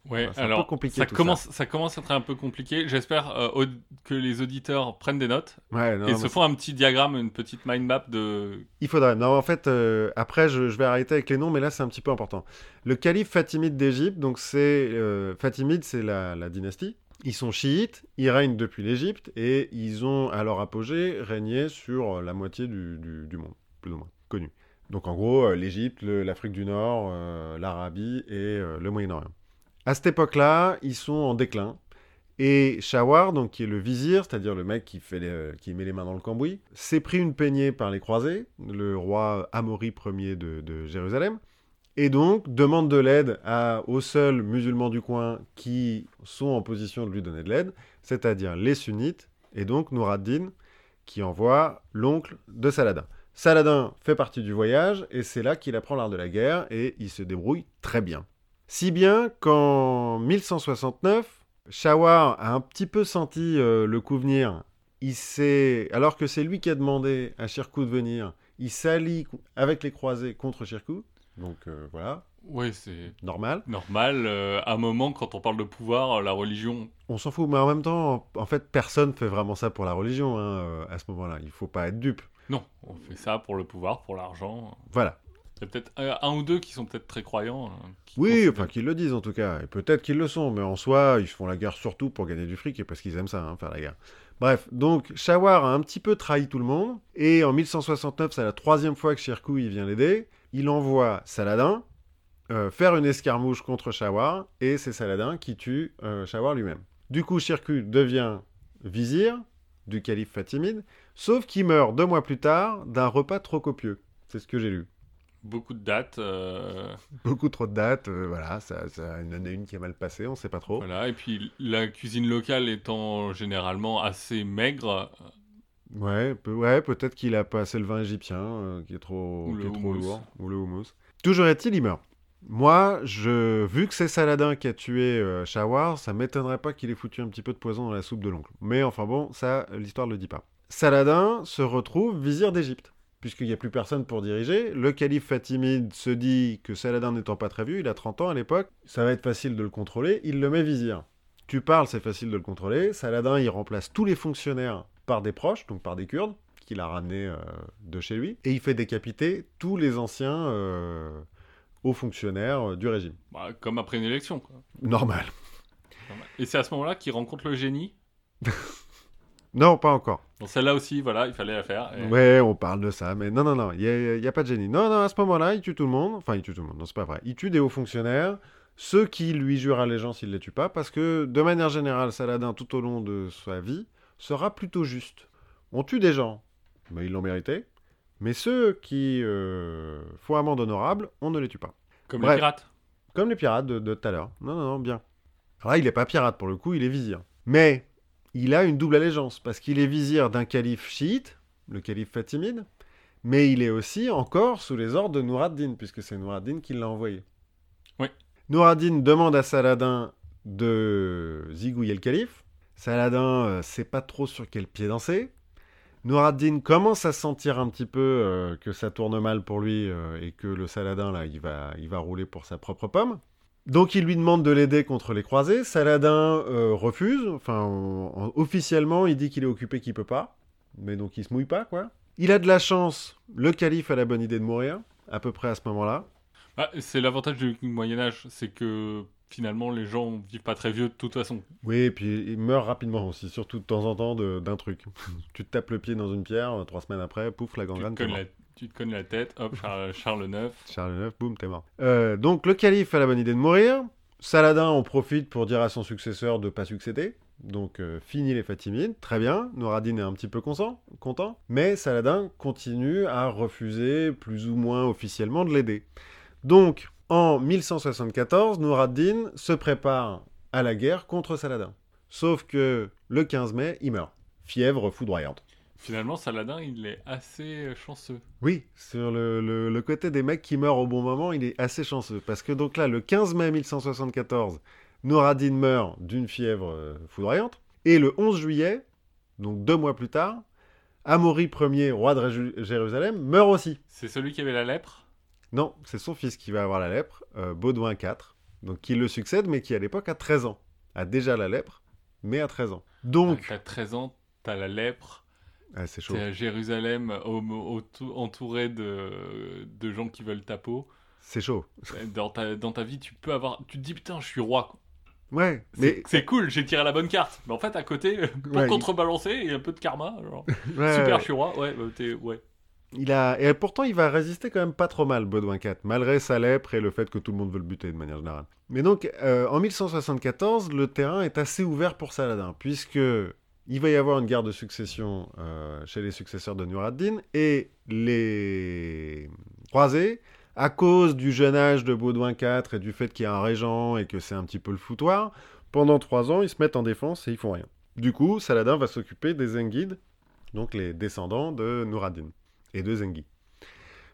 Ouais, c'est un alors peu compliqué, ça commence, ça. commence à être un peu compliqué. J'espère euh, que les auditeurs prennent des notes Ouais, non, et se font un petit diagramme, une petite mind map de. Il faudrait. Non, en fait, euh, après, je, je vais arrêter avec les noms, mais là, c'est un petit peu important. Le calife fatimide d'Égypte, donc c'est. euh, fatimide, c'est la, la dynastie. Ils sont chiites, ils règnent depuis l'Égypte, et ils ont, à leur apogée, régné sur la moitié du, monde, plus ou moins, connu. Donc, en gros, euh, l'Égypte, l'Afrique du Nord, euh, l'Arabie et euh, le Moyen-Orient. À cette époque-là, ils sont en déclin. Et Shawar, donc qui est le vizir, c'est-à-dire le mec qui, fait qui met les mains dans le cambouis, s'est pris une peignée par les croisés, le roi Amaury Ier de Jérusalem, et donc demande de l'aide aux seuls musulmans du coin qui sont en position de lui donner de l'aide, c'est-à-dire les sunnites, et donc Nouraddin, qui envoie l'oncle de Saladin. Saladin fait partie du voyage, et c'est là qu'il apprend l'art de la guerre, et il se débrouille très bien. Si bien qu'en 1169, Shawar a un petit peu senti euh, le coup venir. Il s'est, alors que c'est lui qui a demandé à Shirkou de venir, il s'allie avec les croisés contre Shirkou. Donc euh, voilà, Oui, c'est normal. normal. euh, à un moment, quand on parle de pouvoir, euh, la religion. On s'en fout, mais en même temps, en fait, personne fait vraiment ça pour la religion hein, à ce moment-là. Il faut pas être dupe. Non, on fait ça pour le pouvoir, pour l'argent. Voilà. Il y a peut-être un, un ou deux qui sont peut-être très croyants. qui Oui, enfin qu'ils le disent en tout cas. Et peut-être qu'ils le sont, mais en soi, ils font la guerre surtout pour gagner du fric et parce qu'ils aiment ça, hein, faire la guerre. Bref, donc Shawar a un petit peu trahi tout le monde. Et en 1169, c'est la troisième fois que Shirkuh il vient l'aider. Il envoie Saladin euh, faire une escarmouche contre Shawar. Et c'est Saladin qui tue euh, Shawar lui-même. Du coup, Shirkuh devient vizir du calife fatimide. Sauf qu'il meurt deux mois plus tard d'un repas trop copieux. C'est ce que j'ai lu. Beaucoup de dates. euh, Beaucoup trop de dates, euh, voilà, ça, ça, il y en a une qui est mal passée, on sait pas trop. Voilà, et puis la cuisine locale étant généralement assez maigre, Ouais, peu- ouais peut-être qu'il a pas assez le vin égyptien, euh, qui est trop, Ou qui est trop lourd, ou le houmous. Toujours est-il, il meurt. Moi, je, vu que c'est Saladin qui a tué euh, Shawar, ça m'étonnerait pas qu'il ait foutu un petit peu de poison dans la soupe de l'oncle. Mais enfin bon, ça, l'histoire ne le dit pas. Saladin se retrouve vizir d'Égypte, puisqu'il n'y a plus personne pour diriger. Le calife fatimide se dit que Saladin n'étant pas très vieux, il a 30 ans à l'époque, ça va être facile de le contrôler, il le met vizir. Tu parles, c'est facile de le contrôler. Saladin, il remplace tous les fonctionnaires par des proches, donc par des Kurdes, qu'il a ramenés euh, de chez lui, et il fait décapiter tous les anciens euh, hauts fonctionnaires euh, du régime. bah, comme après une élection. quoi. Normal. Et c'est à ce moment-là qu'il rencontre le génie. Non, pas encore. Bon, celle-là aussi, voilà, il fallait la faire. et- Ouais, on parle de ça, mais non, non, non, il n'y a, a pas de génie. Non, non, à ce moment-là, il tue tout le monde. Enfin, il tue tout le monde, non, c'est pas vrai. Il tue des hauts fonctionnaires, ceux qui lui jurent allégeance, il ne les tue pas, parce que, de manière générale, Saladin, tout au long de sa vie, sera plutôt juste. On tue des gens, mais ils l'ont mérité. Mais ceux qui euh, font amende honorable, on ne les tue pas. Comme Bref. les pirates. Comme les pirates de tout à l'heure. Non, non, non, bien. Alors là, il n'est pas pirate pour le coup, il est vizir. Mais il a une double allégeance, parce qu'il est vizir d'un calife chiite, le calife fatimide, mais il est aussi encore sous les ordres de Nour ad-Din, puisque c'est Nour ad-Din qui l'a envoyé. Oui. Nour ad-Din demande à Saladin de zigouiller le calife. Saladin ne sait pas trop sur quel pied danser. Nour ad-Din commence à sentir un petit peu euh, que ça tourne mal pour lui euh, et que le Saladin, là, il va, rouler pour sa propre pomme. Donc il lui demande de l'aider contre les croisés. Saladin euh, refuse. Enfin, officiellement, il dit qu'il est occupé, qu'il peut pas. Mais donc il se mouille pas, quoi. Il a de la chance. Le calife a la bonne idée de mourir, à peu près à ce moment-là. Ah, c'est l'avantage du Moyen-Âge, c'est que finalement les gens vivent pas très vieux de toute façon. Oui, et puis il meurt rapidement aussi, surtout de temps en temps d'un truc. tu te tapes le pied dans une pierre, euh, trois semaines après, pouf, la Tu te, gangrène, la, tu te cognes la tête, hop, Charles, Charles IX. Charles IX, boum, t'es mort. Euh, donc le calife a la bonne idée de mourir. Saladin en profite pour dire à son successeur de pas succéder. Donc euh, fini les Fatimides, très bien. Nouradine est un petit peu content, content. Mais Saladin continue à refuser plus ou moins officiellement de l'aider. Donc en 1174, Nouradine se prépare à la guerre contre Saladin. Sauf que le 15 mai, il meurt. Fièvre foudroyante. Finalement, Saladin, il est assez chanceux. Oui, sur le, le- le côté des mecs qui meurent au bon moment, il est assez chanceux. Parce que donc là, le 15 mai 1174, Nouradine meurt d'une fièvre euh, foudroyante. Et le 11 juillet, donc deux mois plus tard, Amaury Ier, roi de Jérusalem, meurt aussi. C'est celui qui avait la lèpre? Non, c'est son fils qui va avoir la lèpre, euh, Baudouin IV, donc qui le succède, mais qui à l'époque a 13 ans. A déjà la lèpre, mais à 13 ans. Donc, T'as 13 ans, t'as la lèpre, ah, c'est chaud. t'es à Jérusalem au- au- entouré de, de gens qui veulent ta peau. C'est chaud. Dans ta, dans ta vie, tu peux avoir. Tu te dis putain, je suis roi. Ouais, C'est mais c'est cool, j'ai tiré la bonne carte. Mais en fait, à côté, pour Ouais, contrebalancer, il y a un peu de karma. genre. ouais, Super, ouais. je suis roi. Ouais, bah, t'es. Ouais. Et pourtant, il va résister quand même pas trop mal, Baudouin IV, malgré sa lèpre et le fait que tout le monde veut le buter de manière générale. Mais donc, euh, en 1174, le terrain est assez ouvert pour Saladin, puisque il va y avoir une guerre de succession euh, chez les successeurs de Nur ad-Din, et les croisés, à cause du jeune âge de Baudouin IV et du fait qu'il y a un régent et que c'est un petit peu le foutoir, pendant trois ans, ils se mettent en défense et ils font rien. Du coup, Saladin va s'occuper des Zengides, donc les descendants de Nur ad-Din et de Zengi.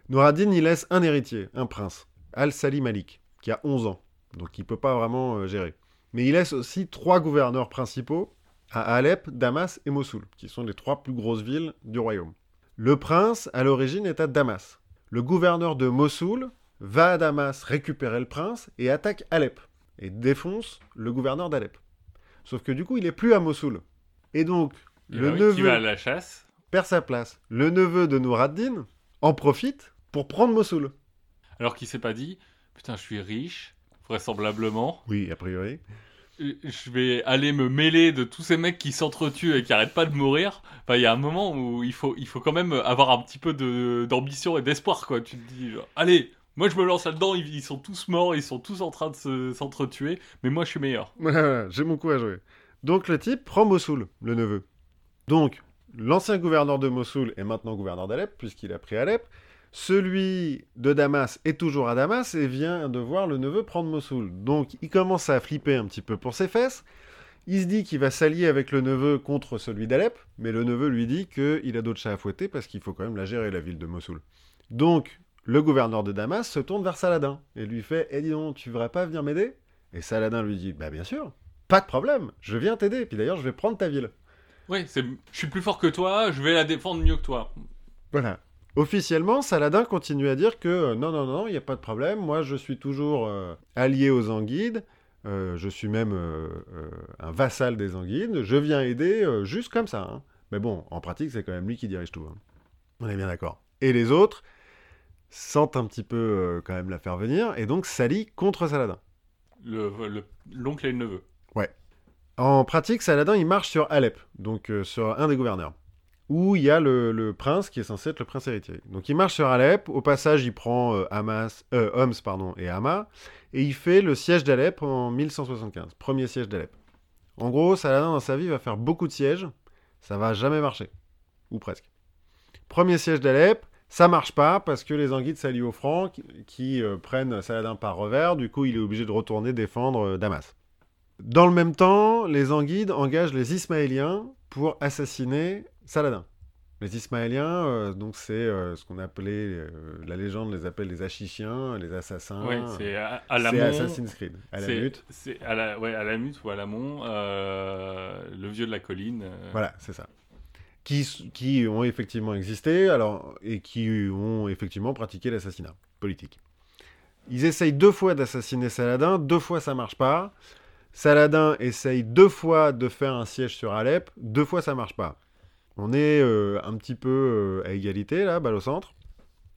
Nouradine, il laisse un héritier, un prince, Al-Salim Malik, qui a 11 ans, donc il peut pas vraiment euh, gérer. Mais il laisse aussi trois gouverneurs principaux à Alep, Damas et Mossoul, qui sont les trois plus grosses villes du royaume. Le prince, à l'origine, est à Damas. Le gouverneur de Mossoul va à Damas récupérer le prince et attaque Alep et défonce le gouverneur d'Alep. Sauf que du coup, il est plus à Mossoul. Et donc, le bah oui, neveu Qui va à la chasse. Perd sa place. Le neveu de Nouraddin en profite pour prendre Mossoul. Alors qu'il s'est pas dit, putain, je suis riche, vraisemblablement. Oui, a priori. Euh, Je vais aller me mêler de tous ces mecs qui s'entretuent et qui arrêtent pas de mourir. Enfin, il y a un moment où il faut, il faut quand même avoir un petit peu de- d'ambition et d'espoir, quoi. Tu te dis, genre, allez, moi je me lance là-dedans, ils, ils sont tous morts, ils sont tous en train de se- s'entretuer, mais moi je suis meilleur. J'ai mon coup à jouer. Donc le type prend Mossoul, le neveu. Donc, l'ancien gouverneur de Mossoul est maintenant gouverneur d'Alep, puisqu'il a pris Alep. Celui de Damas est toujours à Damas et vient de voir le neveu prendre Mossoul. Donc il commence à flipper un petit peu pour ses fesses. Il se dit qu'il va s'allier avec le neveu contre celui d'Alep, mais le neveu lui dit qu'il a d'autres chats à fouetter parce qu'il faut quand même la gérer, la ville de Mossoul. Donc, le gouverneur de Damas se tourne vers Saladin et lui fait Eh dis donc, tu voudrais pas venir m'aider? Et Saladin lui dit Bah bien sûr, pas de problème, je viens t'aider, puis d'ailleurs je vais prendre ta ville. Oui, c'est, je suis plus fort que toi, je vais la défendre mieux que toi. Voilà. Officiellement, Saladin continue à dire que euh, non, non, non, il n'y a pas de problème, moi je suis toujours euh, allié aux Anguides, euh, je suis même un vassal des Anguides, je viens aider juste comme ça. hein. Mais bon, en pratique, c'est quand même lui qui dirige tout. hein. On est bien d'accord. Et les autres sentent un petit peu quand même la faire venir, et donc s'allient contre Saladin. Le, le- l'oncle et le neveu. En pratique, Saladin, il marche sur Alep, donc euh, sur un des gouverneurs, où il y a le, prince qui est censé être le prince héritier. Donc il marche sur Alep, au passage, il prend euh, euh, Homs et Hama, et il fait le siège d'Alep en 1175, premier siège d'Alep. En gros, Saladin, dans sa vie, va faire beaucoup de sièges, ça va jamais marcher, ou presque. Premier siège d'Alep, ça marche pas parce que les Anguides s'allient aux Francs qui, prennent Saladin par revers, du coup il est obligé de retourner défendre Damas. Dans le même temps, les Anguides engagent les Ismaéliens pour assassiner Saladin. Les Ismaéliens, euh, donc c'est euh, ce qu'on appelait, euh, la légende les appelle les Achichiens, les assassins. ouais, c'est. Assassin's Creed, à la lutte. c'est à la, ouais, à la mute ou à l'amont, le vieux de la colline. Voilà, c'est ça. Qui, qui ont effectivement existé alors, et qui ont effectivement pratiqué l'assassinat politique. Ils essayent deux fois d'assassiner Saladin, deux fois ça marche pas. Saladin essaye deux fois de faire un siège sur Alep, deux fois ça marche pas. On est euh, un petit peu euh, à égalité là, balle au centre.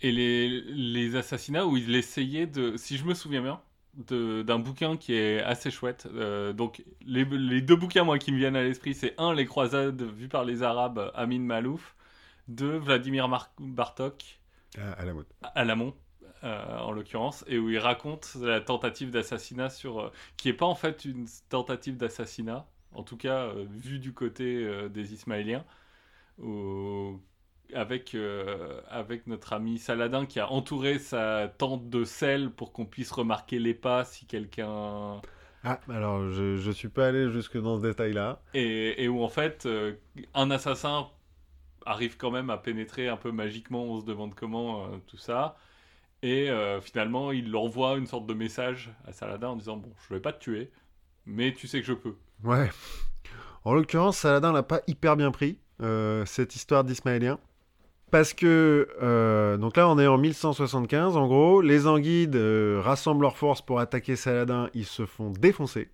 Et les, les assassinats où il essayait de, si je me souviens bien, d'un bouquin qui est assez chouette. Euh, donc les, les deux bouquins moi qui me viennent à l'esprit, c'est un les croisades vues par les Arabes, Amin Malouf, deux Vladimir Mar- Bartok à la mode. à l'amont. Euh, en l'occurrence, et où il raconte la tentative d'assassinat sur, euh, qui est pas en fait une tentative d'assassinat, en tout cas euh, vu du côté euh, des Ismaéliens, où- avec, avec notre ami Saladin qui a entouré sa tente de sel pour qu'on puisse remarquer les pas si quelqu'un... Ah, alors je, je suis pas allé jusque dans ce détail-là. Et, et où en fait, un assassin arrive quand même à pénétrer un peu magiquement, on se demande comment, tout ça. Et euh, finalement, il envoie une sorte de message à Saladin en disant Bon, je vais pas te tuer, mais tu sais que je peux. Ouais. En l'occurrence, Saladin l'a pas hyper bien pris, euh, cette histoire d'Ismaélien. Parce que, euh, donc là, on est en 1175, en gros. Les Anguides rassemblent leurs forces pour attaquer Saladin. Ils se font défoncer.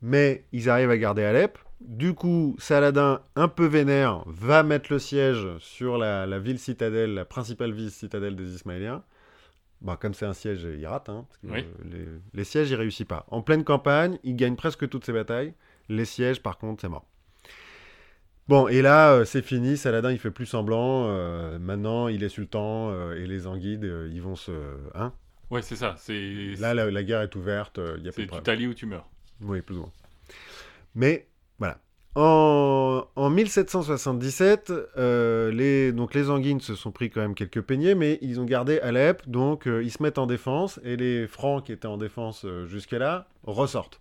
Mais ils arrivent à garder Alep. Du coup, Saladin, un peu vénère, va mettre le siège sur la, la ville citadelle, la principale ville citadelle des Ismaéliens. Bah, comme c'est un siège, il rate. Hein, parce que, Oui. euh, les, les sièges, il réussit pas. En pleine campagne, il gagne presque toutes ses batailles. Les sièges, par contre, c'est mort. Bon, et là, euh, c'est fini. Saladin, il fait plus semblant. euh, maintenant, il est sultan euh, et les Anguides, ils vont se. Hein Ouais, c'est ça. C'est là, la, la guerre est ouverte. Il y a c'est tu t'allies ou tu meurs. Oui, plus ou moins. Mais voilà. En, en 1777, euh, les, donc les Anguines se sont pris quand même quelques peignets, mais ils ont gardé Alep, donc euh, ils se mettent en défense, et les Francs qui étaient en défense euh, jusque-là ressortent.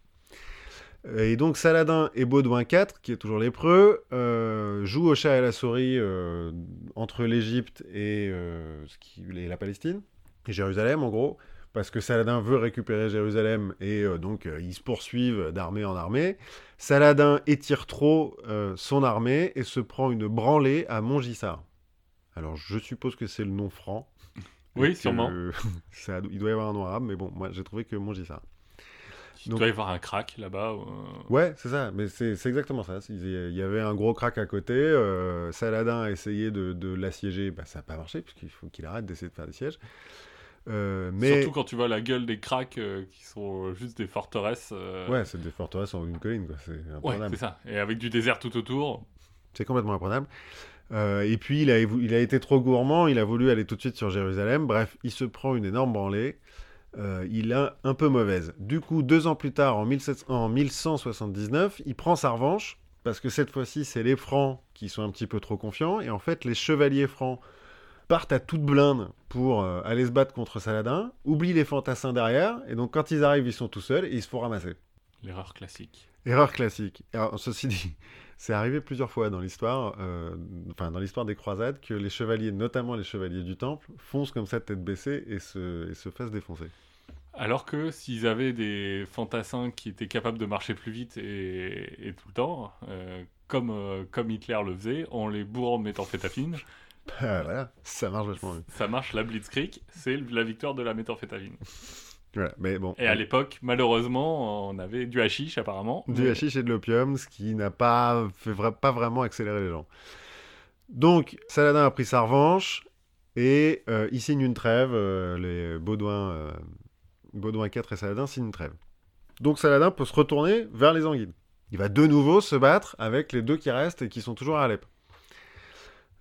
Et donc Saladin et Baudouin IV, qui est toujours lépreux, jouent au chat et à la souris entre l'Égypte et, et la Palestine, et Jérusalem en gros parce que Saladin veut récupérer Jérusalem et euh, donc euh, ils se poursuivent d'armée en armée. Saladin étire trop euh, son armée et se prend une branlée à Montgissard. Alors je suppose que c'est le nom franc. Oui, sûrement. ça, il doit y avoir un nom arabe, mais bon, moi j'ai trouvé que Mongisar. Il Donc- doit y avoir un crack là-bas. euh, Ouais, c'est ça, mais c'est exactement ça. Il y- avait un gros crack à côté. Saladin a essayé de, de l'assiéger, bah, ça n'a pas marché, puisqu'il faut qu'il arrête d'essayer de faire des sièges. Euh, mais Surtout quand tu vois la gueule des cracks euh, qui sont juste des forteresses. euh, ouais, c'est des forteresses en une colline, quoi. C'est ouais, imprenable. c'est ça. Et avec du désert tout autour. C'est complètement imprenable. Euh, et puis, il a, évo- il a été trop gourmand, il a voulu aller tout de suite sur Jérusalem. Bref, il se prend une énorme branlée. Euh, il a un peu mauvaise. Du coup, deux ans plus tard, en, 1700 en 1179, il prend sa revanche, parce que cette fois-ci, c'est les Francs qui sont un petit peu trop confiants. Et en fait, les chevaliers francs partent à toute blinde pour euh, aller se battre contre Saladin, oublient les fantassins derrière, et donc quand ils arrivent, ils sont tout seuls, et ils se font ramasser. L'erreur classique. Erreur classique. Alors, ceci dit, c'est arrivé plusieurs fois dans l'histoire, euh, enfin dans l'histoire des croisades, que les chevaliers, notamment les chevaliers du temple, foncent comme ça tête baissée et se, et se fassent défoncer. Alors que s'ils avaient des fantassins qui étaient capables de marcher plus vite et, et tout le temps, euh, comme, euh, comme Hitler le faisait, en les bourrant de méthamphétamine, Ah, voilà, ça marche vachement mieux. ça marche la blitzkrieg, c'est la victoire de la méthamphétamine. Voilà, mais bon. Et à l'époque, malheureusement, on avait du hashish apparemment. Du mais- hashish et de l'opium, ce qui n'a pas fait vra- pas vraiment accélérer les gens. Donc, Saladin a pris sa revanche et euh, il signe une trêve. euh, les Baudouin, euh, Baudouin IV et Saladin signent une trêve. Donc, Saladin peut se retourner vers les Anguilles. Il va de nouveau se battre avec les deux qui restent et qui sont toujours à Alep.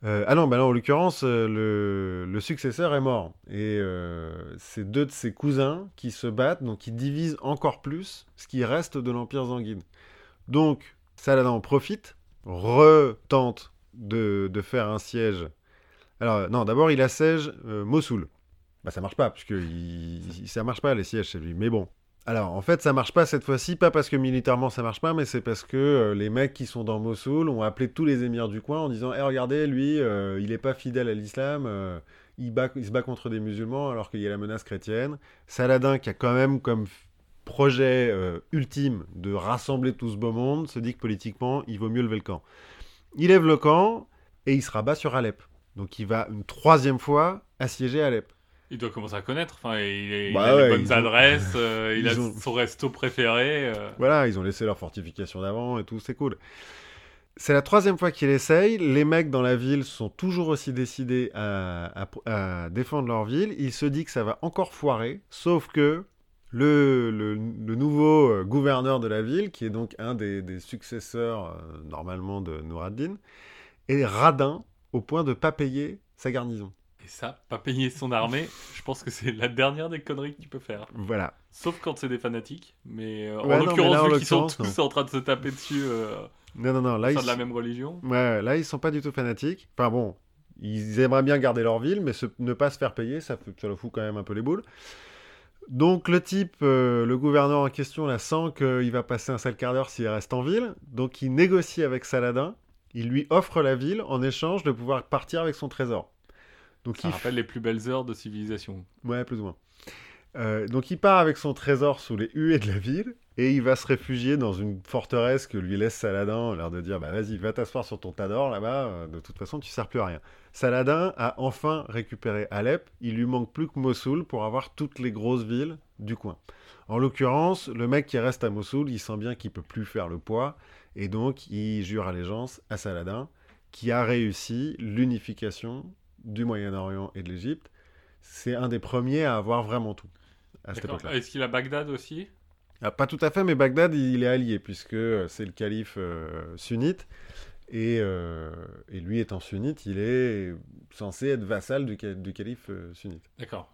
Euh, ah non, bah non, en l'occurrence, euh, le, le successeur est mort. Et euh, c'est deux de ses cousins qui se battent, donc qui divisent encore plus ce qui reste de l'Empire Zanguine. Donc, Saladin en profite, retente de, de faire un siège. Alors, non, d'abord, il assiège Mossoul. Bah, ça marche pas, puisque il, il- ça marche pas les sièges chez lui. Mais bon. Alors, en fait, ça marche pas cette fois-ci, pas parce que militairement ça marche pas, mais c'est parce que euh, les mecs qui sont dans Mossoul ont appelé tous les émirs du coin en disant Eh, regardez, lui, euh, il est pas fidèle à l'islam, euh, il, il se bat contre des musulmans alors qu'il y a la menace chrétienne. Saladin, qui a quand même comme projet ultime de rassembler tout ce beau monde, se dit que politiquement, il vaut mieux lever le camp. Il lève le camp et il se rabat sur Alep. Donc il va une troisième fois assiéger Alep. Il doit commencer à connaître. Enfin, il, il Bah a ouais, les bonnes ont- adresses, euh, il a ils ont- son resto préféré. euh. Voilà, ils ont laissé leur fortification d'avant et tout, c'est cool. C'est la troisième fois qu'il essaye. Les mecs dans la ville sont toujours aussi décidés à, à- à défendre leur ville. Il se dit que ça va encore foirer, sauf que le, le- le nouveau euh, gouverneur de la ville, qui est donc un des, des successeurs euh, normalement de Noureddin, est radin au point de pas payer sa garnison. Et ça, pas payer son armée, je pense que c'est la dernière des conneries que tu peux faire. Voilà. Sauf quand c'est des fanatiques. Mais euh, Ouais, en l'occurrence, vu qu'ils sont tous en train de se taper dessus euh, Non, non, non. Là, ils, sein de la même religion. Ouais, là, ils sont pas du tout fanatiques. Enfin bon, ils aimeraient bien garder leur ville, mais se- ne pas se faire payer, ça, ça leur fout quand même un peu les boules. Donc le type, euh, le gouverneur en question, là, sent qu'il va passer un sale quart d'heure s'il reste en ville. Donc il négocie avec Saladin. Il lui offre la ville en échange de pouvoir partir avec son trésor. Donc Ça il rappelle les plus belles heures de civilisation. Ouais, plus ou moins. Euh, donc il part avec son trésor sous les huées de la ville et il va se réfugier dans une forteresse que lui laisse Saladin, l'air de dire bah vas-y va t'asseoir sur ton tas d'or là-bas, euh, de toute façon tu sers plus à rien. Saladin a enfin récupéré Alep, il lui manque plus que Mossoul pour avoir toutes les grosses villes du coin. En l'occurrence, le mec qui reste à Mossoul, il sent bien qu'il peut plus faire le poids et donc il jure allégeance à Saladin qui a réussi l'unification du Moyen-Orient et de l'Égypte. C'est un des premiers à avoir vraiment tout à cette D'accord. époque-là. Est-ce qu'il a Bagdad aussi? Ah, pas tout à fait, mais Bagdad, il est allié, puisque euh, c'est le calife euh, sunnite. Et, euh, et lui étant sunnite, il est censé être vassal du, du calife euh, sunnite. D'accord.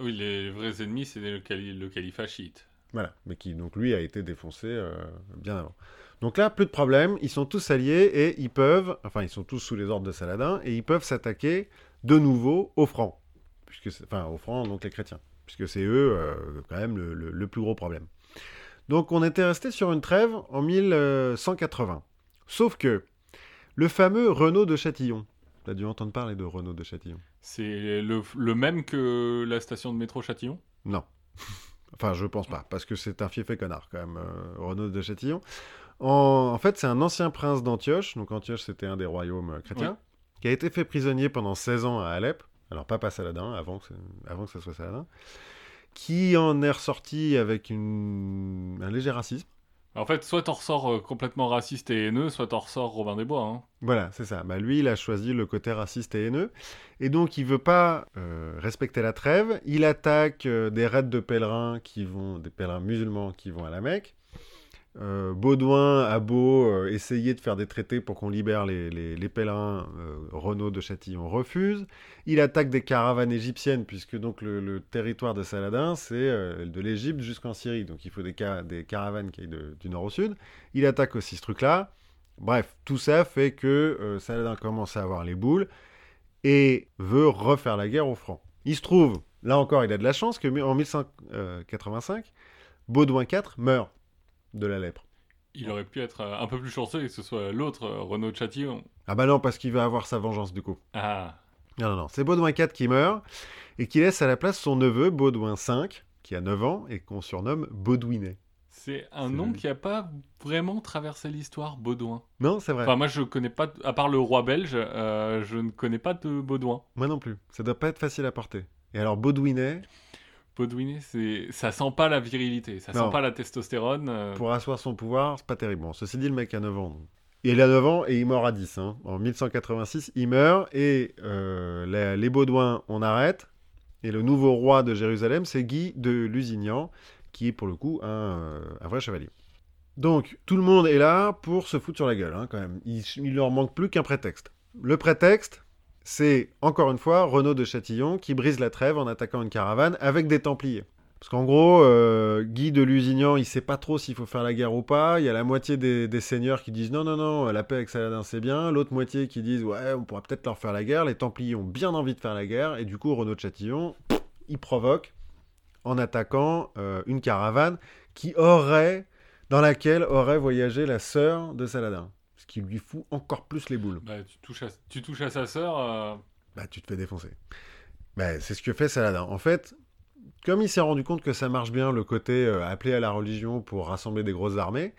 Oui, les vrais ennemis, c'est le, cali- le califat chiite. Voilà, mais qui donc lui a été défoncé euh, bien avant. Donc là, plus de problème, ils sont tous alliés et ils peuvent, enfin ils sont tous sous les ordres de Saladin, et ils peuvent s'attaquer de nouveau aux Francs, puisque c'est- enfin aux Francs, donc les chrétiens, puisque c'est eux euh, quand même le, le- le plus gros problème. Donc on était resté sur une trêve en 1180. Sauf que le fameux Renaud de Châtillon, tu as dû entendre parler de Renaud de Châtillon C'est le, le même que la station de métro Châtillon? Non. enfin, je pense pas, parce que c'est un fief et connard, quand même, euh, Renaud de Châtillon. En, en fait, c'est un ancien prince d'Antioche, donc Antioche, c'était un des royaumes euh, chrétiens, qui a été fait prisonnier pendant 16 ans à Alep, alors Papa Saladin, avant que, avant que ce soit Saladin, qui en est ressorti avec une... un léger racisme. En fait, soit t'en ressors euh, complètement raciste et haineux, soit t'en ressors Robin des Bois. Hein. Voilà, c'est ça. Bah, lui, il a choisi le côté raciste et haineux. Et donc, il veut pas euh, respecter la trêve. Il attaque euh, des raids de pèlerins qui vont, des pèlerins musulmans qui vont à la Mecque. Euh, Baudouin a beau euh, essayer de faire des traités pour qu'on libère les, pèlerins, euh, Renaud de Châtillon refuse. Il attaque des caravanes égyptiennes, puisque donc le, territoire de Saladin, c'est de l'Égypte jusqu'en Syrie. Donc il faut des, ca- des caravanes qui aillent du nord au sud. Il attaque aussi ce truc-là. Bref, tout ça fait que Saladin commence à avoir les boules et veut refaire la guerre aux Francs. Il se trouve, là encore, il a de la chance que en 1185, Baudouin IV meurt de la lèpre. Il aurait pu être euh, un peu plus chanceux que ce soit l'autre, euh, Renaud de Châtillon. Ah bah non, parce qu'il va avoir sa vengeance du coup. Ah, Non, non, non. C'est Baudouin IV qui meurt et qui laisse à la place son neveu, Baudouin V, qui a 9 ans et qu'on surnomme Baudouinet. c'est un nom qui a pas vraiment traversé l'histoire, Baudouin. Non, c'est vrai. Enfin, moi, je connais pas, à part le roi belge, euh, je ne connais pas de Baudouin. Moi non plus. Ça doit pas être facile à porter. Et alors Baudouinet, C'est, ça sent pas la virilité, ça Non. sent pas la testostérone. euh, pour asseoir son pouvoir, c'est pas terrible. Bon, ceci dit, le mec a 9 ans. Et il a 9 ans et il meurt à 10. hein. En 1186, il meurt et euh, les Baudouins, on arrête. Et le nouveau roi de Jérusalem, c'est Guy de Lusignan, qui est pour le coup un, euh, un vrai chevalier. Donc, tout le monde est là pour se foutre sur la gueule, hein, quand même. Il, il leur manque plus qu'un prétexte. Le prétexte, c'est, encore une fois, Renaud de Châtillon qui brise la trêve en attaquant une caravane avec des Templiers. Parce qu'en gros, euh, Guy de Lusignan, il sait pas trop s'il faut faire la guerre ou pas. Il y a la moitié des, seigneurs qui disent non, non, non, la paix avec Saladin c'est bien. L'autre moitié qui disent ouais, on pourra peut-être leur faire la guerre. Les Templiers ont bien envie de faire la guerre. Et du coup, Renaud de Châtillon, il provoque en attaquant euh, une caravane qui aurait, dans laquelle aurait voyagé la sœur de Saladin. Qui lui fout encore plus les boules. bah, tu, touches à, tu touches à sa sœur. euh, bah, tu te fais défoncer. Bah, c'est ce que fait Saladin. En fait, comme il s'est rendu compte que ça marche bien le côté euh, appelé à la religion pour rassembler des grosses armées,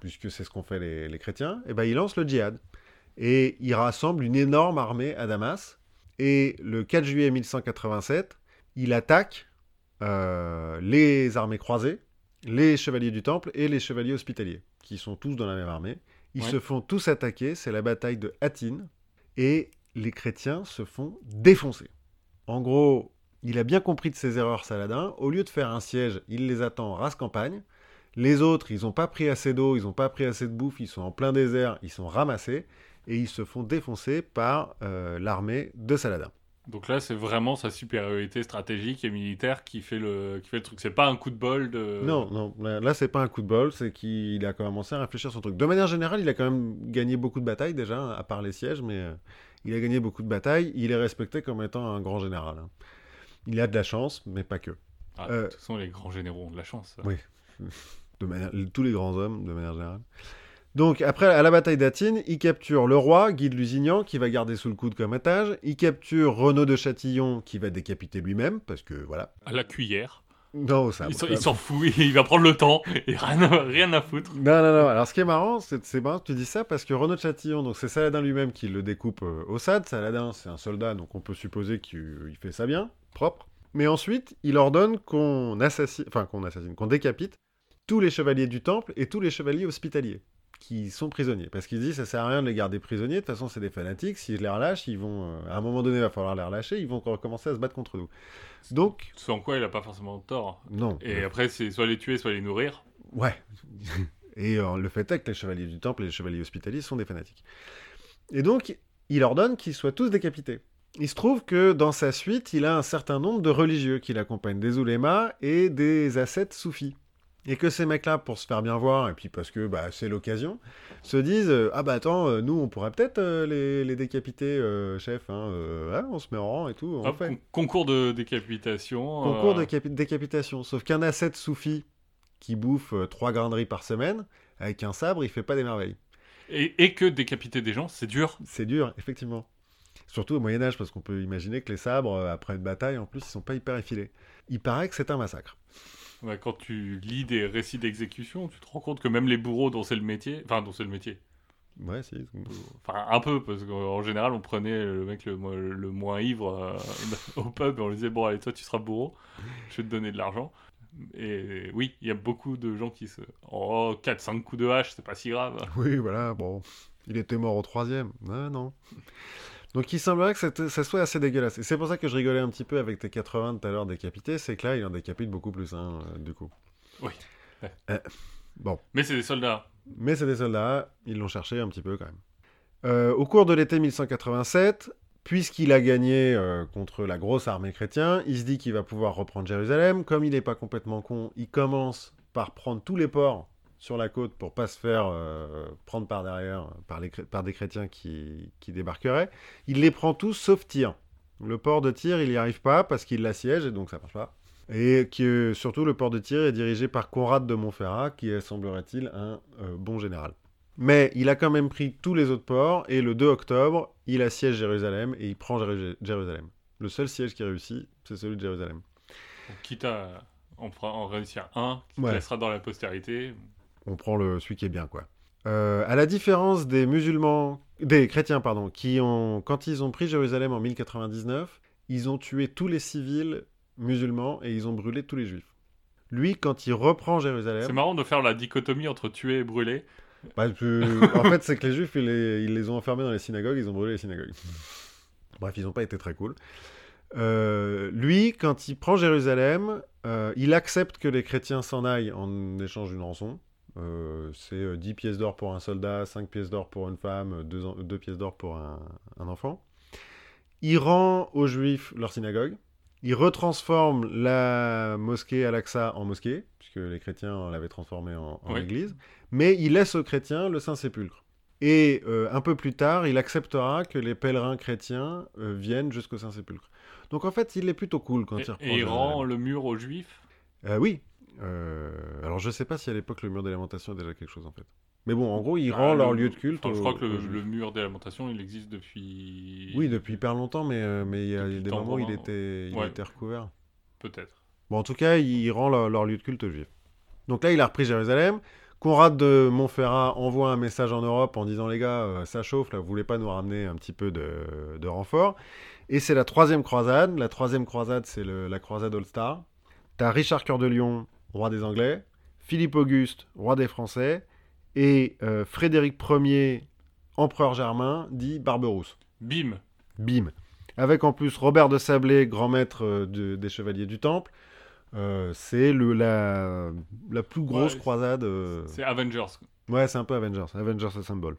puisque c'est ce qu'ont fait les, les chrétiens, et ben il lance le djihad. Et il rassemble une énorme armée à Damas. Et le 4 juillet 1187, il attaque euh, les armées croisées, les chevaliers du temple et les chevaliers hospitaliers, qui sont tous dans la même armée. Ils Ouais. se font tous attaquer, c'est la bataille de Hattin, et les chrétiens se font défoncer. En gros, il a bien compris de ses erreurs, Saladin. Au lieu de faire un siège, il les attend en race campagne. Les autres, ils n'ont pas pris assez d'eau, ils n'ont pas pris assez de bouffe, ils sont en plein désert, ils sont ramassés, et ils se font défoncer par euh, l'armée de Saladin. Donc là, c'est vraiment sa supériorité stratégique et militaire qui fait le, qui fait le truc. C'est pas un coup de bol de. Non, non, là, c'est pas un coup de bol, c'est qu'il a commencé à réfléchir son truc. De manière générale, il a quand même gagné beaucoup de batailles déjà, à part les sièges, mais euh, il a gagné beaucoup de batailles. Il est respecté comme étant un grand général. hein. Il a de la chance, mais pas que. Ah, Euh, De toute façon, les grands généraux ont de la chance. Oui. De manière- tous les grands hommes, de manière générale. Donc, après, à la bataille d'Athine, il capture le roi, Guy de Lusignan, qui va garder sous le coude comme otage. Il capture Renaud de Châtillon, qui va décapiter lui-même, parce que voilà. À la cuillère. Non, ça. Il s'en- il s'en fout, il va prendre le temps et rien, rien à foutre. Non, non, non. Alors, ce qui est marrant, c'est marrant que tu dis ça parce que Renaud de Châtillon, donc c'est Saladin lui-même qui le découpe euh, au SAD. Saladin, c'est un soldat, donc on peut supposer qu'il il fait ça bien, propre. Mais ensuite, il ordonne qu'on assassine, enfin qu'on assassine, qu'on décapite tous les chevaliers du temple et tous les chevaliers hospitaliers qui sont prisonniers. Parce qu'il dit, ça sert à rien de les garder prisonniers. De toute façon, c'est des fanatiques. Si je les relâche, ils vont, euh, à un moment donné, il va falloir les relâcher. Ils vont recommencer à se battre contre nous. Donc, en quoi il a pas forcément tort. non. Et après, c'est soit les tuer, soit les nourrir. Ouais. Et euh, le fait est que les chevaliers du temple et les chevaliers hospitaliers sont des fanatiques. Et donc, il ordonne qu'ils soient tous décapités. Il se trouve que dans sa suite, il a un certain nombre de religieux qui l'accompagnent, des oulémas et des ascètes soufis. Et que ces mecs-là, pour se faire bien voir, et puis parce que bah, c'est l'occasion, se disent euh, Ah bah attends, euh, nous on pourrait peut-être euh, les, les décapiter, chef, hein, ouais, on se met en rang et tout, on Hop, fait. con- concours de décapitation. Concours de capi- décapitation. Sauf qu'un ascète soufi qui bouffe trois riz par semaine, avec un sabre, il fait pas des merveilles. Et, et que décapiter des gens, c'est dur. C'est dur, effectivement. Surtout au Moyen-Âge, parce qu'on peut imaginer que les sabres, après une bataille, en plus, ils sont pas hyper effilés. Il paraît que c'est un massacre. Quand tu lis des récits d'exécution, tu te rends compte que même les bourreaux dont c'est le métier, enfin dont c'est le métier, Ouais, si. Enfin, un peu, parce qu'en général, on prenait le mec le moins ivre euh, au pub et on lui disait Bon, allez, toi, tu seras bourreau, je vais te donner de l'argent. Et oui, il y a beaucoup de gens qui se. Oh, 4-5 coups de hache, c'est pas si grave. Oui, voilà, bon. Il était mort au troisième. Ah, non. Donc il semblerait que ça soit assez dégueulasse. Et c'est pour ça que je rigolais un petit peu avec tes 80 tout à l'heure décapités, c'est que là, il en décapite beaucoup plus, hein, euh, du coup. Oui. Euh, bon. Mais c'est des soldats. Mais c'est des soldats, ils l'ont cherché un petit peu quand même. Euh, au cours de l'été 1187, puisqu'il a gagné contre la grosse armée chrétienne, il se dit qu'il va pouvoir reprendre Jérusalem. Comme il n'est pas complètement con, il commence par prendre tous les ports sur la côte pour pas se faire euh, prendre par derrière par, les, chré- par des chrétiens qui, qui débarqueraient. Il les prend tous sauf Tyr. Le port de Tyr, il n'y arrive pas parce qu'il l'assiège et donc ça marche pas. Et que surtout le port de Tyr est dirigé par Conrad de Montferrat, qui est, semblerait-il, un euh, bon général. Mais il a quand même pris tous les autres ports, et le 2 octobre, il assiège Jérusalem, et il prend Jéru- Jérusalem. Le seul siège qui réussit, c'est celui de Jérusalem. Quitte à en, réussir un, qui Ouais. te laissera dans la postérité. On prend le, celui qui est bien, quoi. Euh, à la différence des musulmans, des chrétiens, pardon, qui ont, quand ils ont pris Jérusalem en 1099, ils ont tué tous les civils musulmans et ils ont brûlé tous les juifs. Lui, quand il reprend Jérusalem, C'est marrant de faire la dichotomie entre tuer et brûler. Bah, en fait, c'est que les Juifs, ils les... ils les ont enfermés dans les synagogues, ils ont brûlé les synagogues. Bref, ils n'ont pas été très cool. Euh, lui, quand il prend Jérusalem, euh, il accepte que les chrétiens s'en aillent en échange d'une rançon. Euh, c'est euh, 10 pièces d'or pour un soldat, 5 pièces d'or pour une femme, 2, pièces d'or pour un, un enfant. Il rend aux Juifs leur synagogue. Il retransforme la mosquée Al-Aqsa en mosquée, puisque les chrétiens l'avaient transformée en, en Oui. église. Mais il laisse aux chrétiens le Saint-Sépulcre. Et euh, un peu plus tard, il acceptera que les pèlerins chrétiens euh, viennent jusqu'au Saint-Sépulcre. Donc en fait, il est plutôt cool quand Et, il reprend et il rend le mur aux juifs? Euh, oui. Euh, alors je sais pas si à l'époque le mur des lamentations est déjà quelque chose en fait. Mais bon, en gros, il Bah, rend leur le- lieu de culte. enfin, je crois que le, mur des lamentations, il existe depuis. Oui, depuis hyper longtemps, mais euh, mais il y a Depuis des moments où il était, il Ouais. était recouvert. Peut-être. Bon, en tout cas, il rend leur, leur lieu de culte aux Juifs. Donc là, il a repris Jérusalem. Conrad de Montferrat envoie un message en Europe en disant les gars, euh, ça chauffe, là, vous voulez pas nous ramener un petit peu de, de renfort Et c'est la troisième croisade. La troisième croisade, c'est la croisade All-Star. T'as Richard Cœur de Lion, roi des Anglais, Philippe Auguste, roi des Français, et euh, Frédéric Ier, empereur germain, dit Barberousse. Bim Bim. Avec en plus Robert de Sablé, grand maître euh, de- des chevaliers du Temple. Euh, c'est la, la plus grosse Ouais, croisade. euh, C'est Avengers. Ouais, c'est un peu Avengers. Avengers Assemble.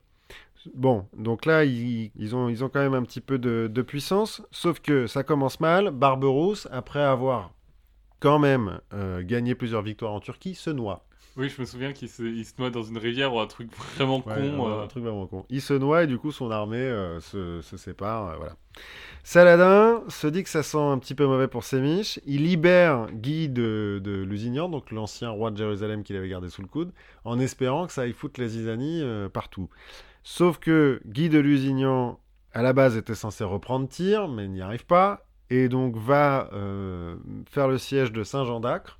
Bon, donc là, ils, ils ont, ils ont quand même un petit peu de, de puissance. Sauf que ça commence mal. Barberousse, après avoir quand même euh, gagné plusieurs victoires en Turquie, se noie. Oui, je me souviens qu'il se, il se noie dans une rivière ou un truc vraiment con. Ouais, euh, un truc vraiment con. Il se noie et du coup son armée euh, se, se sépare. euh, voilà. Saladin se dit que ça sent un petit peu mauvais pour ses miches. Il libère Guy de, de Lusignan, donc l'ancien roi de Jérusalem qu'il avait gardé sous le coude, en espérant que ça aille foutre les zizanies euh, partout. Sauf que Guy de Lusignan, à la base, était censé reprendre Tyr, mais n'y arrive pas, et donc va euh, faire le siège de Saint-Jean d'Acre,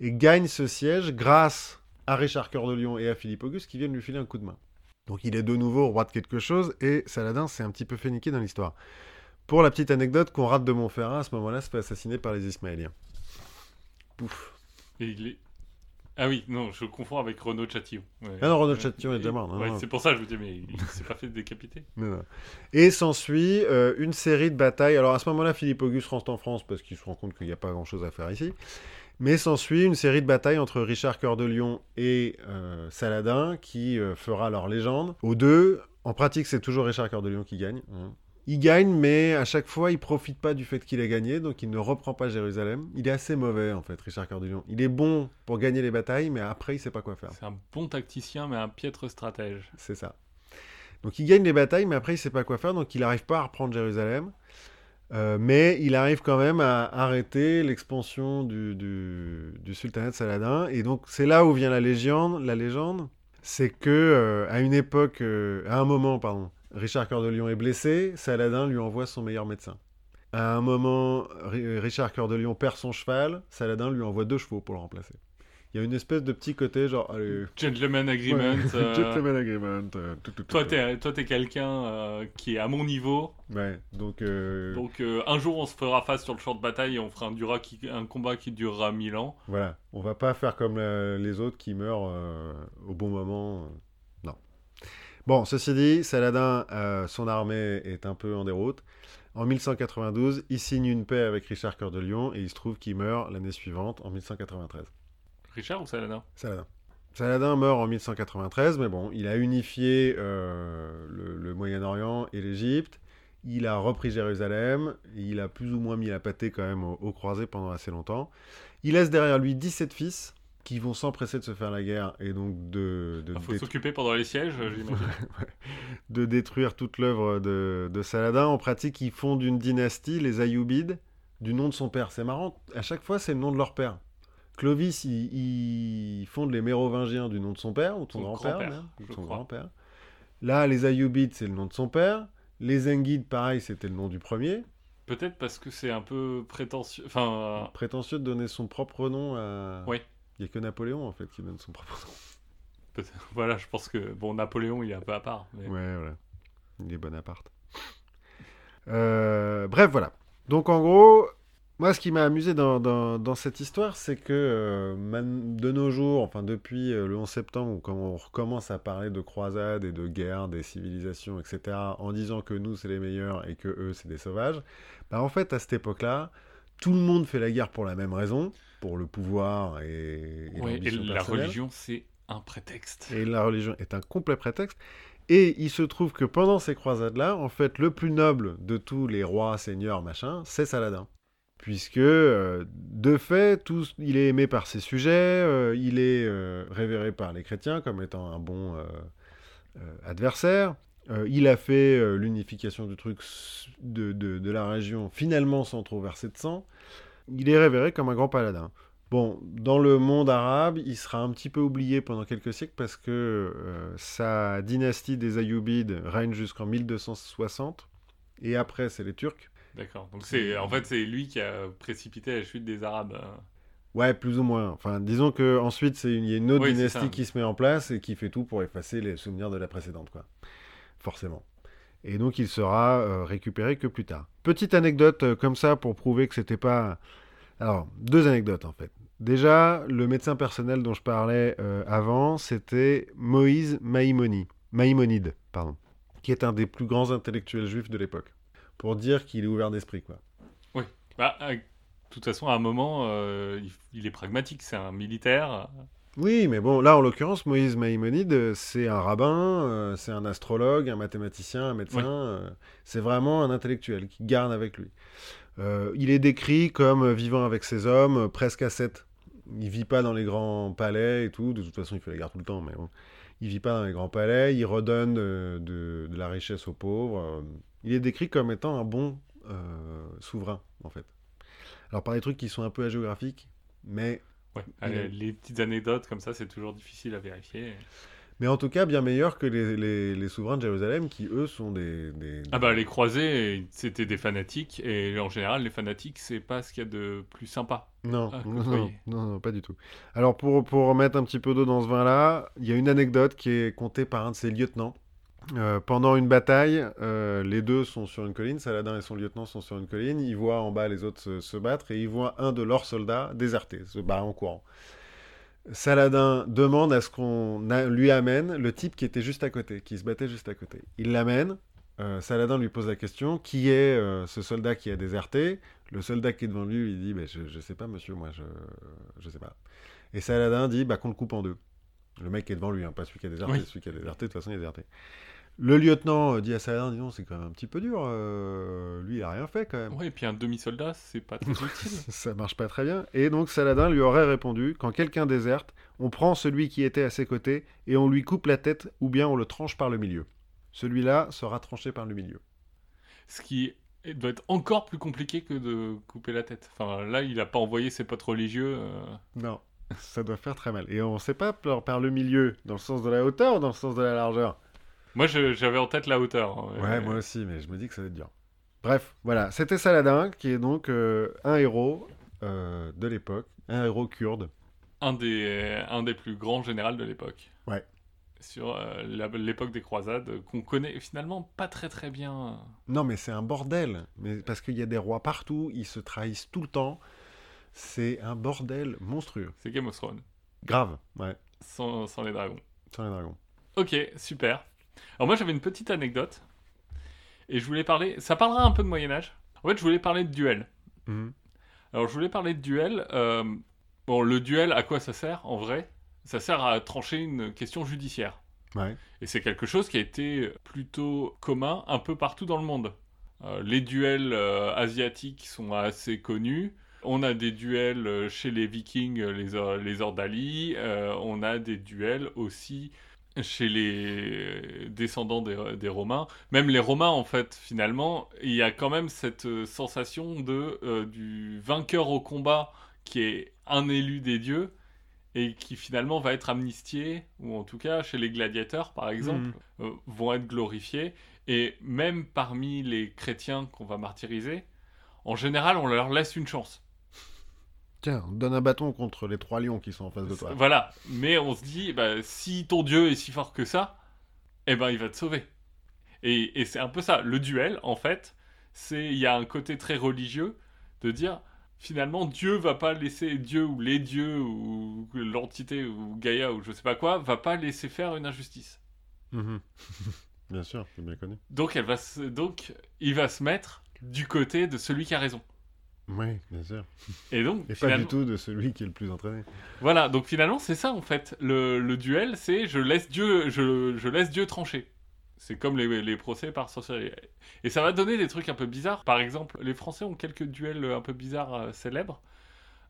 et gagne ce siège grâce à Richard Cœur de Lion et à Philippe Auguste qui viennent lui filer un coup de main. Donc il est de nouveau roi de quelque chose et Saladin s'est un petit peu fait niquer dans l'histoire. Pour la petite anecdote, Conrad de Montferrat à ce moment-là se fait assassiner par les Ismaéliens. Pouf. et il est... Ah oui, non, je confonds avec Renaud Chatillon. Ouais. Ah non, Renaud. Chatillon est déjà mort, Ouais, non. c'est pour ça que je me dis, mais il s'est pas fait décapiter. Non, non. Et s'ensuit euh, une série de batailles. Alors à ce moment-là, Philippe Auguste rentre en France parce qu'il se rend compte qu'il n'y a pas grand-chose à faire ici. Mais s'ensuit une série de batailles entre Richard Cœur de Lion et euh, Saladin qui euh, fera leur légende. Aux deux, en pratique, c'est toujours Richard Cœur de Lion qui gagne. hein. Il gagne, mais à chaque fois, il profite pas du fait qu'il a gagné, donc il ne reprend pas Jérusalem. Il est assez mauvais, en fait, Richard Cœur. Il est bon pour gagner les batailles, mais après, il sait pas quoi faire. C'est un bon tacticien, mais un piètre stratège. C'est ça. Donc il gagne les batailles, mais après il sait pas quoi faire, donc il n'arrive pas à reprendre Jérusalem. Euh, mais il arrive quand même à arrêter l'expansion du, du, du sultanat de Saladin. Et donc c'est là où vient la légende. La légende, c'est que euh, à une époque, euh, à un moment, pardon, Richard Cœur de Lion est blessé. Saladin lui envoie son meilleur médecin. À un moment, Ri- Richard Cœur de Lion perd son cheval. Saladin lui envoie deux chevaux pour le remplacer. Il y a une espèce de petit côté genre. allez, Gentleman agreement. ouais, euh, Gentleman agreement. euh, tout, tout, tout, Toi, t'es, quelqu'un euh, qui est à mon niveau. Ouais, donc. euh, Donc, euh, un jour, on se fera face sur le champ de bataille et on fera un, dura qui, un combat qui durera mille ans. Voilà, on va pas faire comme les autres qui meurent au bon moment. Bon, ceci dit, Saladin, euh, son armée est un peu en déroute. En 1192, il signe une paix avec Richard Cœur de Lion et il se trouve qu'il meurt l'année suivante, en 1193. Richard ou Saladin? Saladin. Saladin meurt en 1193, mais bon, il a unifié euh, le, le Moyen-Orient et l'Égypte. Il a repris Jérusalem. Il a plus ou moins mis la pâtée quand même aux, aux croisés pendant assez longtemps. Il laisse derrière lui 17 fils qui vont s'empresser de se faire la guerre et donc de, de, Il faut détru- s'occuper pendant les sièges, j'imagine. de détruire toute l'œuvre de, de Saladin. En pratique, ils fondent une dynastie, les Ayyoubides, du nom de son père. C'est marrant, à chaque fois, c'est le nom de leur père. Clovis, il, il fonde les Mérovingiens du nom de son père, ou de son, grand-père, son. Là, les Ayyoubides, c'est le nom de son père. Les Zengides, pareil, c'était le nom du premier. Peut-être parce que c'est un peu prétentieux. Enfin, Prétentieux de donner son propre nom à... Oui. Il n'y a que Napoléon, en fait, qui donne son propre nom. voilà, je pense que bon, Napoléon, il est un peu à part. mais- Ouais, voilà. Il est Bonaparte. Euh, bref, voilà. Donc, en gros, moi, ce qui m'a amusé dans, dans- dans cette histoire, c'est que euh, de nos jours, enfin, depuis euh, le 11 septembre, quand on recommence à parler de croisades et de guerres, des civilisations, etc., en disant que nous, c'est les meilleurs et que eux, c'est des sauvages, bah, en fait, à cette époque-là, tout le monde fait la guerre pour la même raison, pour le pouvoir et, et Ouais, et l'ambition la religion, c'est un prétexte. Et la religion est un complet prétexte. Et il se trouve que pendant ces croisades-là, en fait, le plus noble de tous les rois, seigneurs, machin, c'est Saladin. Puisque, euh, de fait, tous, il est aimé par ses sujets, euh, il est euh, révéré par les chrétiens comme étant un bon adversaire. Il a fait l'unification du truc de, de- de la région, finalement sans trop verser de sang. Il est révéré comme un grand paladin. Bon, dans le monde arabe, il sera un petit peu oublié pendant quelques siècles parce que euh, sa dynastie des Ayyoubides règne jusqu'en 1260. Et après, c'est les Turcs. D'accord. Donc c'est en fait c'est lui qui a précipité la chute des Arabes. euh. Ouais, plus ou moins. Enfin, disons que ensuite, c'est une, il y a une autre Oui, dynastie qui se met en place et qui fait tout pour effacer les souvenirs de la précédente, quoi. Forcément. Et donc, il sera euh, récupéré que plus tard. Petite anecdote euh, comme ça pour prouver que c'était pas. Alors, deux anecdotes en fait. Déjà, le médecin personnel dont je parlais euh, avant, c'était Moïse Maïmoni, Maïmonide, pardon, qui est un des plus grands intellectuels juifs de l'époque. Pour dire qu'il est ouvert d'esprit, quoi. Bah, euh, de toute façon, à un moment, il est pragmatique. C'est un militaire. Oui, mais bon, là, en l'occurrence, Moïse Maïmonide, euh, c'est un rabbin, euh, c'est un astrologue, un mathématicien, un médecin. Oui. euh, c'est vraiment un intellectuel qui garde avec lui. Euh, il est décrit comme vivant avec ses hommes, presque ascète. Il vit pas dans les grands palais et tout. De toute façon, il fait la guerre tout le temps, mais bon. Il vit pas dans les grands palais. Il redonne de, de la richesse aux pauvres. il est décrit comme étant un bon souverain, en fait. Alors, par des trucs qui sont un peu agéographiques, mais Ouais. Allez, Les petites anecdotes comme ça, c'est toujours difficile à vérifier. Mais en tout cas, bien meilleur que les, les- les souverains de Jérusalem, qui eux sont des. des- Ah bah les croisés, c'était des fanatiques et en général les fanatiques c'est pas ce qu'il y a de plus sympa. Non, Ah, non, pas du tout. Alors, pour, pour remettre un petit peu d'eau dans ce vin-là, il y a une anecdote qui est contée par un de ses lieutenants. Euh, pendant une bataille, euh, les deux sont sur une colline, Saladin et son lieutenant sont sur une colline, ils voient en bas les autres se, se battre et ils voient un de leurs soldats déserter, se barrer en courant. Saladin demande à ce qu'on lui amène le type qui était juste à côté, qui se battait juste à côté. Il l'amène, euh, Saladin lui pose la question, qui est ce soldat qui a déserté? Le soldat qui est devant lui, il dit, bah, je, je sais pas monsieur, moi je, je sais pas. Et Saladin dit, bah qu'on le coupe en deux. Le mec qui est devant lui, hein, pas celui qui a déserté, Oui. celui qui a déserté, de toute façon il a déserté. Le lieutenant euh, dit à Saladin, dis donc, c'est quand même un petit peu dur, euh, lui il a rien fait quand même. Ouais, et puis un demi-soldat, c'est pas très utile. Ça marche pas très bien. Et donc Saladin lui aurait répondu quand quelqu'un déserte, on prend celui qui était à ses côtés et on lui coupe la tête ou bien on le tranche par le milieu. Celui-là sera tranché par le milieu. Ce qui doit être encore plus compliqué que de couper la tête. Enfin là, il a pas envoyé ses potes religieux. euh, Non, ça doit faire très mal. Et on sait pas par le milieu, dans le sens de la hauteur ou dans le sens de la largeur? Moi, j'avais en tête la hauteur. hein, Ouais, moi aussi, mais je me dis que ça va être dur. Bref, voilà, c'était Saladin, qui est donc euh, un héros euh, de l'époque, un héros kurde, un des, un des plus grands généraux de l'époque. Ouais. Sur euh, l'époque des croisades, qu'on connaît finalement pas très très bien. Non, mais c'est un bordel. Mais parce qu'il y a des rois partout, ils se trahissent tout le temps. C'est un bordel monstrueux. C'est Game of Thrones, Grave, ouais. sans, sans les dragons. Sans les dragons. Ok, super. Alors moi j'avais une petite anecdote. Et je voulais parler... Ça parlera un peu de Moyen-Âge. En fait, je voulais parler de duel. Mhm. Alors je voulais parler de duel. euh, Bon, le duel, à quoi ça sert en vrai? Ça sert à trancher une question judiciaire. Ouais. Et c'est quelque chose qui a été plutôt commun un peu partout dans le monde. Euh, les duels euh, asiatiques sont assez connus. On a des duels chez les Vikings, les, les Ordali. On a des duels aussi chez les descendants des, des Romains. Même les Romains, en fait, finalement, il y a quand même cette euh, sensation de, euh, du vainqueur au combat qui est un élu des dieux et qui finalement va être amnistié, ou en tout cas chez les gladiateurs par exemple, euh, vont être glorifiés. Et même parmi les chrétiens qu'on va martyriser, en général on leur laisse une chance. Tiens, donne un bâton contre les trois lions qui sont en face de toi. Voilà, mais on se dit, bah, si ton dieu est si fort que ça, eh ben il va te sauver. Et, et c'est un peu ça, le duel en fait, c'est il y a un côté très religieux de dire finalement Dieu va pas laisser Dieu ou les dieux ou l'entité ou Gaïa ou je sais pas quoi va pas laisser faire une injustice. Mhm. bien sûr, c'est bien connu. Donc elle va se- donc il va se mettre du côté de celui qui a raison. Oui, bien sûr. Et donc Et pas du tout de celui qui est le plus entraîné. voilà, donc finalement c'est ça en fait le, le duel, c'est je laisse Dieu je, je laisse Dieu trancher. C'est comme les, les procès par sorcellerie. Et ça va donner des trucs un peu bizarres. Par exemple, les Français ont quelques duels un peu bizarres euh, célèbres.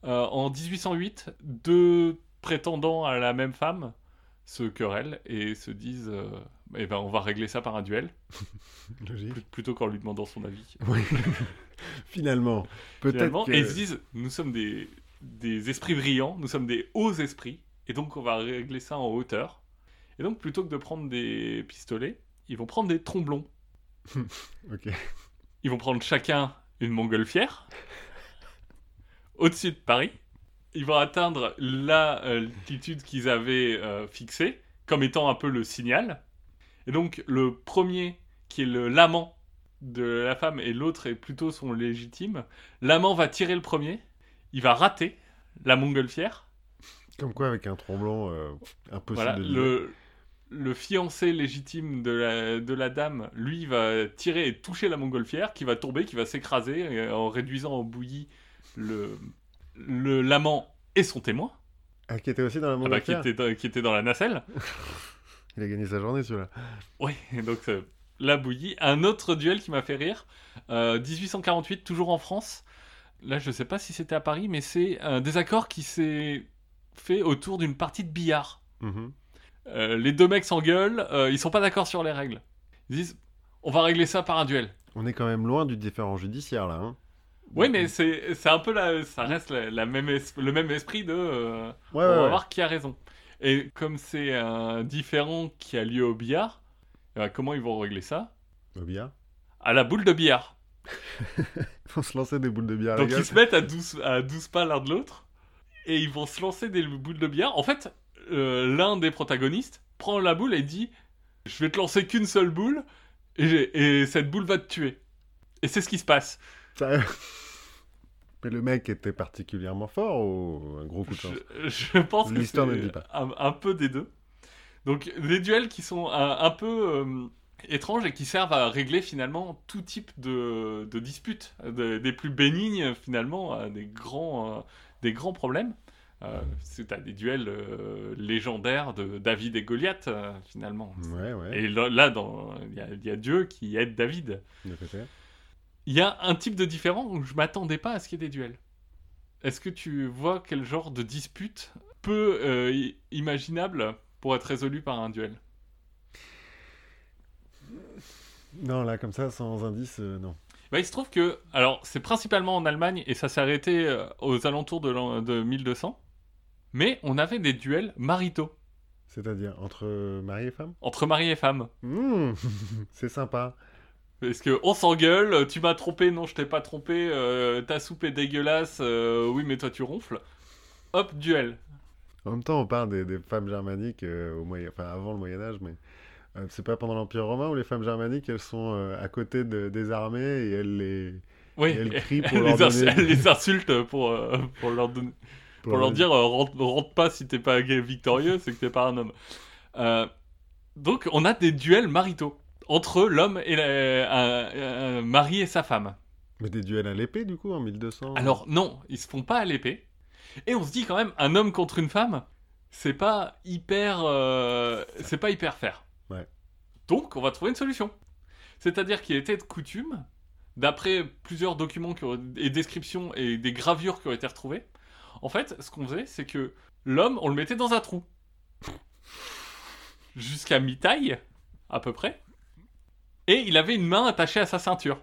Euh, en 1808, deux prétendants à la même femme se querellent et se disent euh, eh ben, on va régler ça par un duel, Logique. pl- plutôt qu'en lui demandant son avis. Oui. Finalement, peut-être que... Et ils se disent nous sommes des, des esprits brillants, nous sommes des hauts esprits, et donc on va régler ça en hauteur. Et donc plutôt que de prendre des pistolets, ils vont prendre des tromblons. Ok. Ils vont prendre chacun une montgolfière au-dessus de Paris. Ils vont atteindre la euh, altitude qu'ils avaient euh, fixée comme étant un peu le signal. Et donc le premier qui est l'amant de la femme et l'autre est plutôt son légitime, l'amant va tirer le premier, il va rater la montgolfière. Comme quoi, avec un tromblon, euh, impossible Voilà, de le, le fiancé légitime de la, de la dame, lui, va tirer et toucher la montgolfière, qui va tomber, qui va s'écraser en réduisant en bouillie le l'amant et son témoin, Ah, qui était aussi dans la ah bah, qui, montgolfière était dans, qui était dans la nacelle. Il a gagné sa journée, celui-là. Oui, donc euh, la bouillie. Un autre duel qui m'a fait rire, euh, 1848, toujours en France. Là, je sais pas si c'était à Paris, mais c'est un désaccord qui s'est fait autour d'une partie de billard. Mhm. Euh, les deux mecs s'engueulent, euh, ils sont pas d'accord sur les règles. Ils disent on va régler ça par un duel. On est quand même loin du différent judiciaire, là. Hein. Oui, mais c'est c'est un peu la, ça reste la, la même es- le même esprit de euh, Ouais, on ouais, va ouais. voir qui a raison. Et comme c'est un différent qui a lieu au billard, eh ben, comment ils vont régler ça? Au billard? À la boule de billard. Faut se lancer des boules de billard, Donc ils se mettent à 12, à 12 pas l'un de l'autre et ils vont se lancer des boules de billard. En fait, euh, l'un des protagonistes prend la boule et dit Je vais te lancer qu'une seule boule et, cette boule va te tuer. Et c'est ce qui se passe. Sérieux Mais le mec était particulièrement fort ou un gros coup de chance Je, je pense que c'est un, un peu des deux. Donc des duels qui sont un, un peu euh, étranges et qui servent à régler finalement tout type de, de disputes, de- des plus bénignes finalement à des grands, euh, des grands problèmes. Euh, c'est à des duels euh, légendaires de David et Goliath euh, finalement. Ouais, ouais. Et là, là, dans- il y, a- il y a Dieu qui aide David. de. Il y a un type de différent où je m'attendais pas à ce qu'il y ait des duels. Est-ce que tu vois quel genre de dispute peu euh, imaginable pour être résolu par un duel? Non, là, comme ça, sans indice, euh, non. bah, Il se trouve que, alors c'est principalement en Allemagne et ça s'est arrêté euh, aux alentours de, l'an- de 1200, mais on avait des duels maritaux C'est-à-dire entre mari et femme? Entre mari et femme. Mmh, C'est sympa. Parce que on s'engueule, tu m'as trompé, non je t'ai pas trompé, euh, ta soupe est dégueulasse, euh, oui mais toi tu ronfles. Hop, duel. En même temps, on parle des, des femmes germaniques euh, au moyen... enfin, avant le Moyen Âge, mais euh, c'est pas pendant l'Empire romain où les femmes germaniques, elles sont euh, à côté de- des armées et elles les, Oui, Et elle crie pour leur les, ins- donner- elle les insulte pour, euh, pour, leur, donner- pour leur dire euh, rentre, rentre pas si t'es pas victorieux, c'est que t'es pas un homme. Euh, donc on a des duels maritaux entre l'homme et la- un- un mari et sa femme. Mais des duels à l'épée, du coup, en 1200 Alors non, ils se font pas à l'épée. Et on se dit quand même, un homme contre une femme, c'est pas hyper, euh, c'est pas hyper fair. Ouais. Donc on va trouver une solution. C'est-à-dire qu'il était de coutume, d'après plusieurs documents et descriptions et des gravures qui ont été retrouvées, en fait, ce qu'on faisait, c'est que l'homme, on le mettait dans un trou. Jusqu'à mi-taille, à peu près. Et il avait une main attachée à sa ceinture.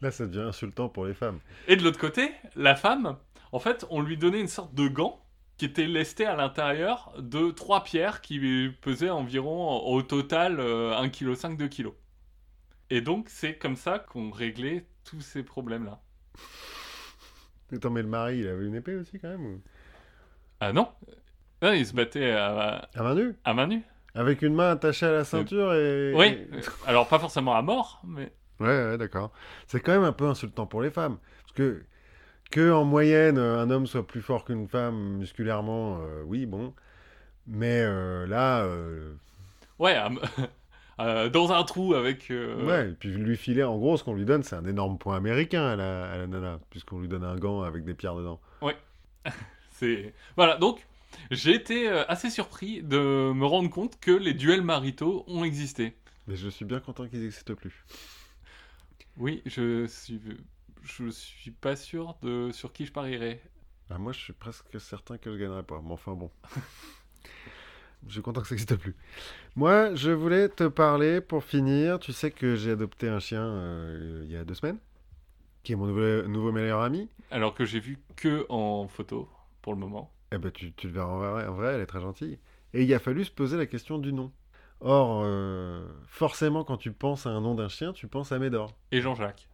Là, ça devient insultant pour les femmes. Et de l'autre côté, la femme, en fait, on lui donnait une sorte de gant qui était lesté à l'intérieur de trois pierres qui pesaient environ au total euh, 1,5 kg, 2 kg. Et donc, c'est comme ça qu'on réglait tous ces problèmes-là. Attends, mais le mari, il avait une épée aussi, quand même ou... Ah non Non, il se battait à, À main nue? à main nue. Avec une main attachée à la ceinture et... Oui, euh, alors pas forcément à mort, mais... Ouais, ouais, d'accord. C'est quand même un peu insultant pour les femmes. Parce que, que en moyenne, euh, un homme soit plus fort qu'une femme musculairement, euh, oui, bon. Mais euh, là, euh, Ouais, euh, dans un trou avec... euh, ouais, et puis lui filer, en gros, ce qu'on lui donne, c'est un énorme point américain à la, à la nana, puisqu'on lui donne un gant avec des pierres dedans. C'est voilà donc j'ai été euh, assez surpris de me rendre compte que les duels maritaux ont existé. Mais je suis bien content qu'ils n'existent plus. Oui, je suis je suis pas sûr de sur qui je parierais. Ah, moi, je suis presque certain que je gagnerai pas. Mais enfin, bon. je suis content que ça n'existe plus. Moi, je voulais te parler, pour finir, tu sais que j'ai adopté un chien euh, il y a deux semaines, qui est mon nouveau, nouveau meilleur ami. Alors que j'ai vu que en photo pour le moment. Eh ben, tu, tu le verras en vrai, en vrai, elle est très gentille. Et il a fallu se poser la question du nom. Or, euh, forcément, quand tu penses à un nom d'un chien, tu penses à Médor Et Jean-Jacques.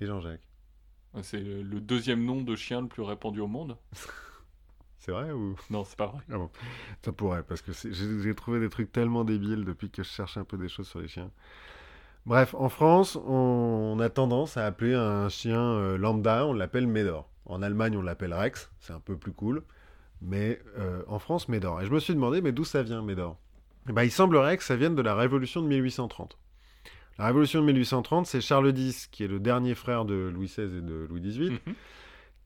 et Jean-Jacques. C'est le deuxième nom de chien le plus répandu au monde. C'est vrai ou? Non, c'est pas vrai. Ah bon, ça pourrait, parce que j'ai trouvé des trucs tellement débiles depuis que je cherche un peu des choses sur les chiens. Bref, en France, on, on a tendance à appeler un chien euh, lambda, on l'appelle Médor. En Allemagne, on l'appelle Rex, c'est un peu plus cool. Mais euh, en France, Médor. Et je me suis demandé, mais d'où ça vient, Médor? Eh ben, Il semblerait que ça vienne de la Révolution de 1830. La Révolution de 1830, c'est Charles X, qui est le dernier frère de Louis XVI et de Louis XVIII, Mhm.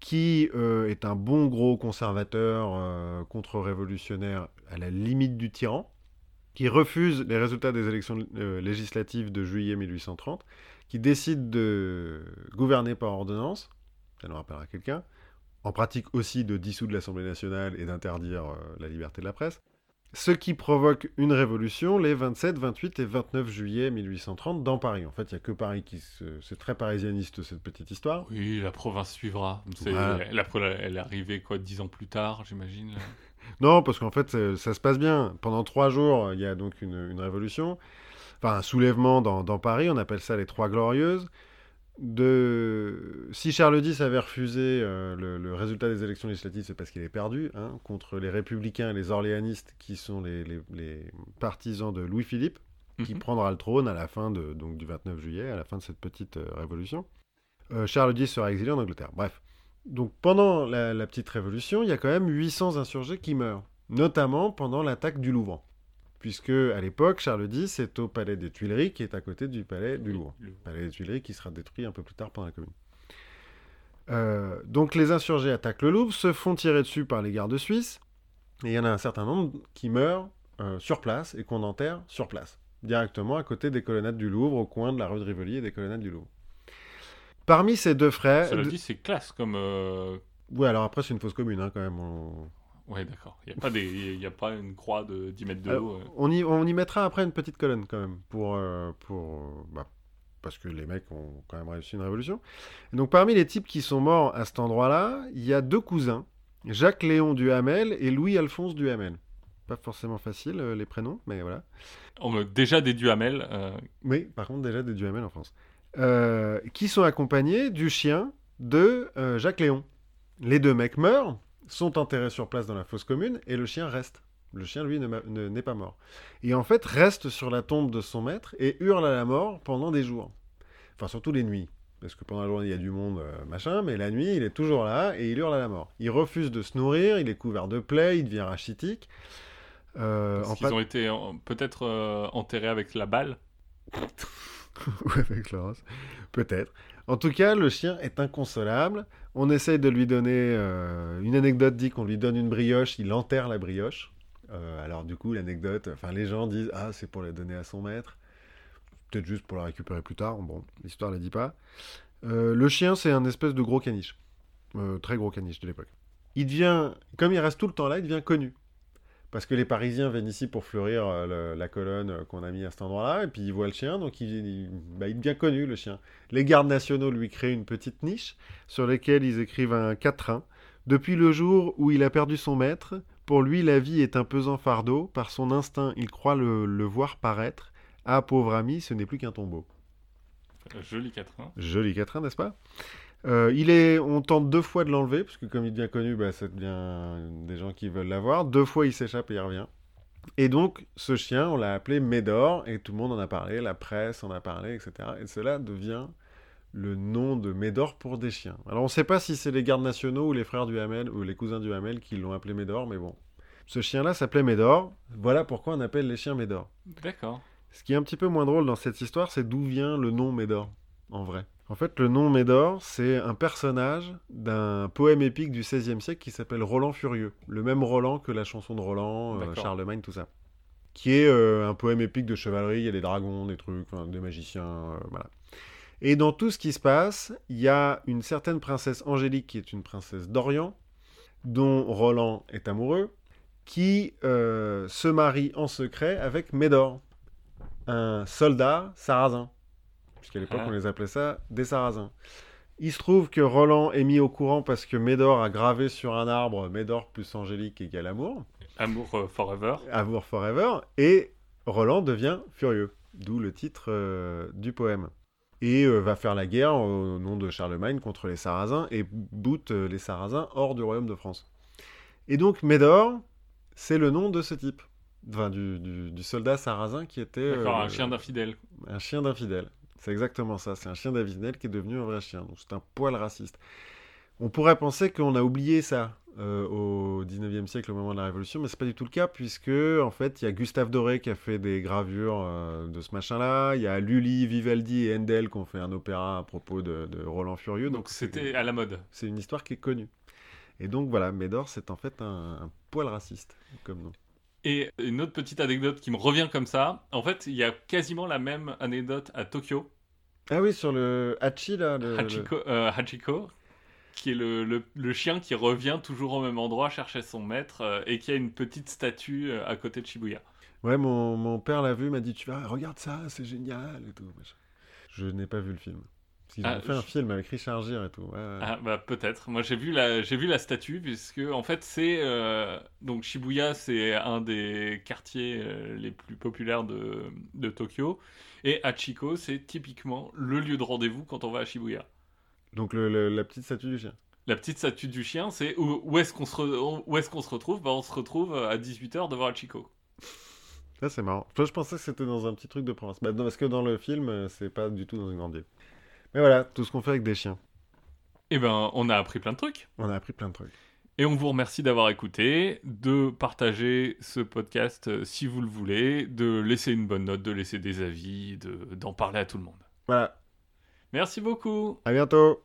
qui euh, est un bon gros conservateur euh, contre-révolutionnaire à la limite du tyran, qui refuse les résultats des élections législatives de juillet 1830, qui décide de gouverner par ordonnance, ça nous rappellera quelqu'un, en pratique aussi de dissoudre l'Assemblée nationale et d'interdire euh, la liberté de la presse, ce qui provoque une révolution les 27, 28 et 29 juillet 1830 dans Paris. En fait, il n'y a que Paris qui se... C'est très parisianiste cette petite histoire. Oui, la province suivra. Voilà. elle est arrivée quoi dix ans plus tard, j'imagine. Non, parce qu'en fait, ça, ça se passe bien. Pendant trois jours, il y a donc une, une révolution, enfin un soulèvement dans, dans Paris, on appelle ça les Trois Glorieuses. De... Si Charles X avait refusé euh, le, le résultat des élections législatives, c'est parce qu'il est perdu, hein, contre les républicains et les orléanistes, qui sont les, les- les partisans de Louis-Philippe, qui Mhm. prendra le trône à la fin de, donc, du 29 juillet, à la fin de cette petite euh, révolution. Euh, Charles X sera exilé en Angleterre. Bref. Donc pendant la, la petite révolution, il y a quand même 800 insurgés qui meurent, notamment pendant l'attaque du Louvre. Puisque à l'époque, Charles X est au palais des Tuileries, qui est à côté du palais du Louvre. Le- Palais des Tuileries qui sera détruit un peu plus tard pendant la Commune. Euh, donc les insurgés attaquent le Louvre, se font tirer dessus par les gardes suisses, et il y en a un certain nombre qui meurent euh, sur place et qu'on enterre sur place, directement à côté des colonnades du Louvre, au coin de la rue de Rivoli et des colonnades du Louvre. Parmi ces deux frères... Cela dit, c'est classe comme. euh, Ouais, alors après c'est une fausse commune hein, quand même. On... Ouais, d'accord. Il n'y a, pas des- y a pas une croix de 10 mètres de Alors, haut. euh. on, y, on y mettra après une petite colonne quand même, pour, euh, pour, euh, bah, parce que les mecs ont quand même réussi une révolution. Et donc parmi les types qui sont morts à cet endroit-là, il y a deux cousins, Jacques-Léon Duhamel et Louis-Alphonse Duhamel. Pas forcément facile euh, les prénoms, mais voilà. On déjà des Duhamel. euh, Oui, par contre déjà des Duhamel en France. Euh, qui sont accompagnés du chien de euh, Jacques-Léon. Les deux mecs meurent, sont enterrés sur place dans la fosse commune et le chien reste. Le chien, lui, ne ma- ne- n'est pas mort. Et en fait, reste sur la tombe de son maître et hurle à la mort pendant des jours. Enfin, surtout les nuits. Parce que pendant la journée, il y a du monde, euh, machin, mais la nuit, il est toujours là et il hurle à la mort. Il refuse de se nourrir, il est couvert de plaies, il devient rachitique. Euh, Parce en ont été euh, peut-être euh, enterrés avec la balle. Ou avec Laurence. Peut-être. En tout cas, le chien est inconsolable. On essaye de lui donner. euh, une anecdote dit qu'on lui donne une brioche, il enterre la brioche. Euh, alors, du coup, l'anecdote. Enfin, les gens disent Ah, c'est pour la donner à son maître. Peut-être juste pour la récupérer plus tard. Bon, l'histoire ne la dit pas. Euh, le chien, c'est un espèce de gros caniche. Très gros caniche de l'époque. Il devient. Comme il reste tout le temps là, il devient connu. Parce que les Parisiens viennent ici pour fleurir euh, le- la colonne euh, qu'on a mis à cet endroit-là, et puis ils voient le chien, donc il, il, bah, il devient connu, le chien. Les gardes nationaux lui créent une petite niche sur laquelle ils écrivent un quatrain. Depuis le jour où il a perdu son maître, pour lui la vie est un pesant fardeau, par son instinct il croit le, le voir paraître. Ah pauvre ami, ce n'est plus qu'un tombeau. Joli quatrain. Joli quatrain, n'est-ce pas? Euh, il est, on tente deux fois de l'enlever, parce que comme il devient connu, bah, ça devient des gens qui veulent l'avoir. Deux fois, il s'échappe et il revient. Et donc, ce chien, on l'a appelé Médor, et tout le monde en a parlé, la presse en a parlé, etc. Et cela devient le nom de Médor pour des chiens. Alors, on ne sait pas si c'est les gardes nationaux ou les frères du Hamel, ou les cousins du Hamel qui l'ont appelé Médor, mais bon. Ce chien-là s'appelait Médor. Voilà pourquoi on appelle les chiens Médor. D'accord. Ce qui est un petit peu moins drôle dans cette histoire, c'est d'où vient le nom Médor, en vrai. En fait, le nom Médor, c'est un personnage d'un poème épique du XVIe siècle qui s'appelle Roland Furieux. Le même Roland que la chanson de Roland, euh. Charlemagne, tout ça. Qui est euh, un poème épique de chevalerie, il y a des dragons, des trucs, enfin, des magiciens, euh, voilà. Et dans tout ce qui se passe, il y a une certaine princesse Angélique qui est une princesse d'Orient, dont Roland est amoureux, qui se marie en secret avec Médor, un soldat sarrasin. Puisqu'à l'époque, Ah. on les appelait ça des sarrasins. Il se trouve que Roland est mis au courant parce que Médor a gravé sur un arbre Médor plus Angélique égale amour, Amour euh, forever. amour forever, et Roland devient furieux, d'où le titre euh, du poème. Et euh, va faire la guerre au nom de Charlemagne contre les Sarrasins et boot les Sarrasins hors du royaume de France. Et donc Médor, c'est le nom de ce type, enfin du, du- du soldat sarrasin qui était D'accord, un chien d'infidèle. un chien d'infidèle. C'est exactement ça. C'est un chien d'infidèle qui est devenu un vrai chien. Donc c'est un poil raciste. On pourrait penser qu'on a oublié ça euh, au 19e siècle, au moment de la Révolution, mais c'est pas du tout le cas, puisque en fait, il y a Gustave Doré qui a fait des gravures euh, de ce machin-là. Il y a Lully, Vivaldi et Handel qui ont fait un opéra à propos de, de Roland Furieux. Donc c'était à la mode. c'est une histoire qui est connue. Et donc voilà, Médor, c'est en fait un, un poil raciste comme nom. Et une autre petite anecdote qui me revient comme ça. En fait, il y a quasiment la même anecdote à Tokyo. Ah oui, sur le Hachi là. le- Hachiko, euh, Hachiko, qui est le, le- le chien qui revient toujours au même endroit chercher son maître euh, et qui a une petite statue euh, à côté de Shibuya. Ouais, mon, mon père l'a vu, m'a dit Tu vas, regarde ça, c'est génial et tout. Je n'ai pas vu le film. Qu'ils Ah, ont fait un film avec Richard Gere et tout. ouais, ouais. Ah bah peut-être. Moi j'ai vu la vu la statue puisque en fait c'est euh, donc Shibuya c'est un des quartiers euh, les plus populaires de, de Tokyo et Hachiko c'est typiquement le lieu de rendez-vous quand on va à Shibuya. Donc le- le- la petite statue du chien. La petite statue du chien c'est où, où est-ce qu'on se re- où est-ce qu'on se retrouve? Bah on se retrouve à 18h devant Hachiko. Ça, c'est marrant. Toi, je pensais que c'était dans un petit truc de province. Bah, non, parce que dans le film, euh, c'est pas du tout dans une grande ville. Mais voilà, tout ce qu'on fait avec des chiens. Et ben on a appris plein de trucs. On a appris plein de trucs. Et on vous remercie d'avoir écouté, de partager ce podcast euh, si vous le voulez, de laisser une bonne note, de laisser des avis, de- d'en parler à tout le monde. Voilà, Merci beaucoup à bientôt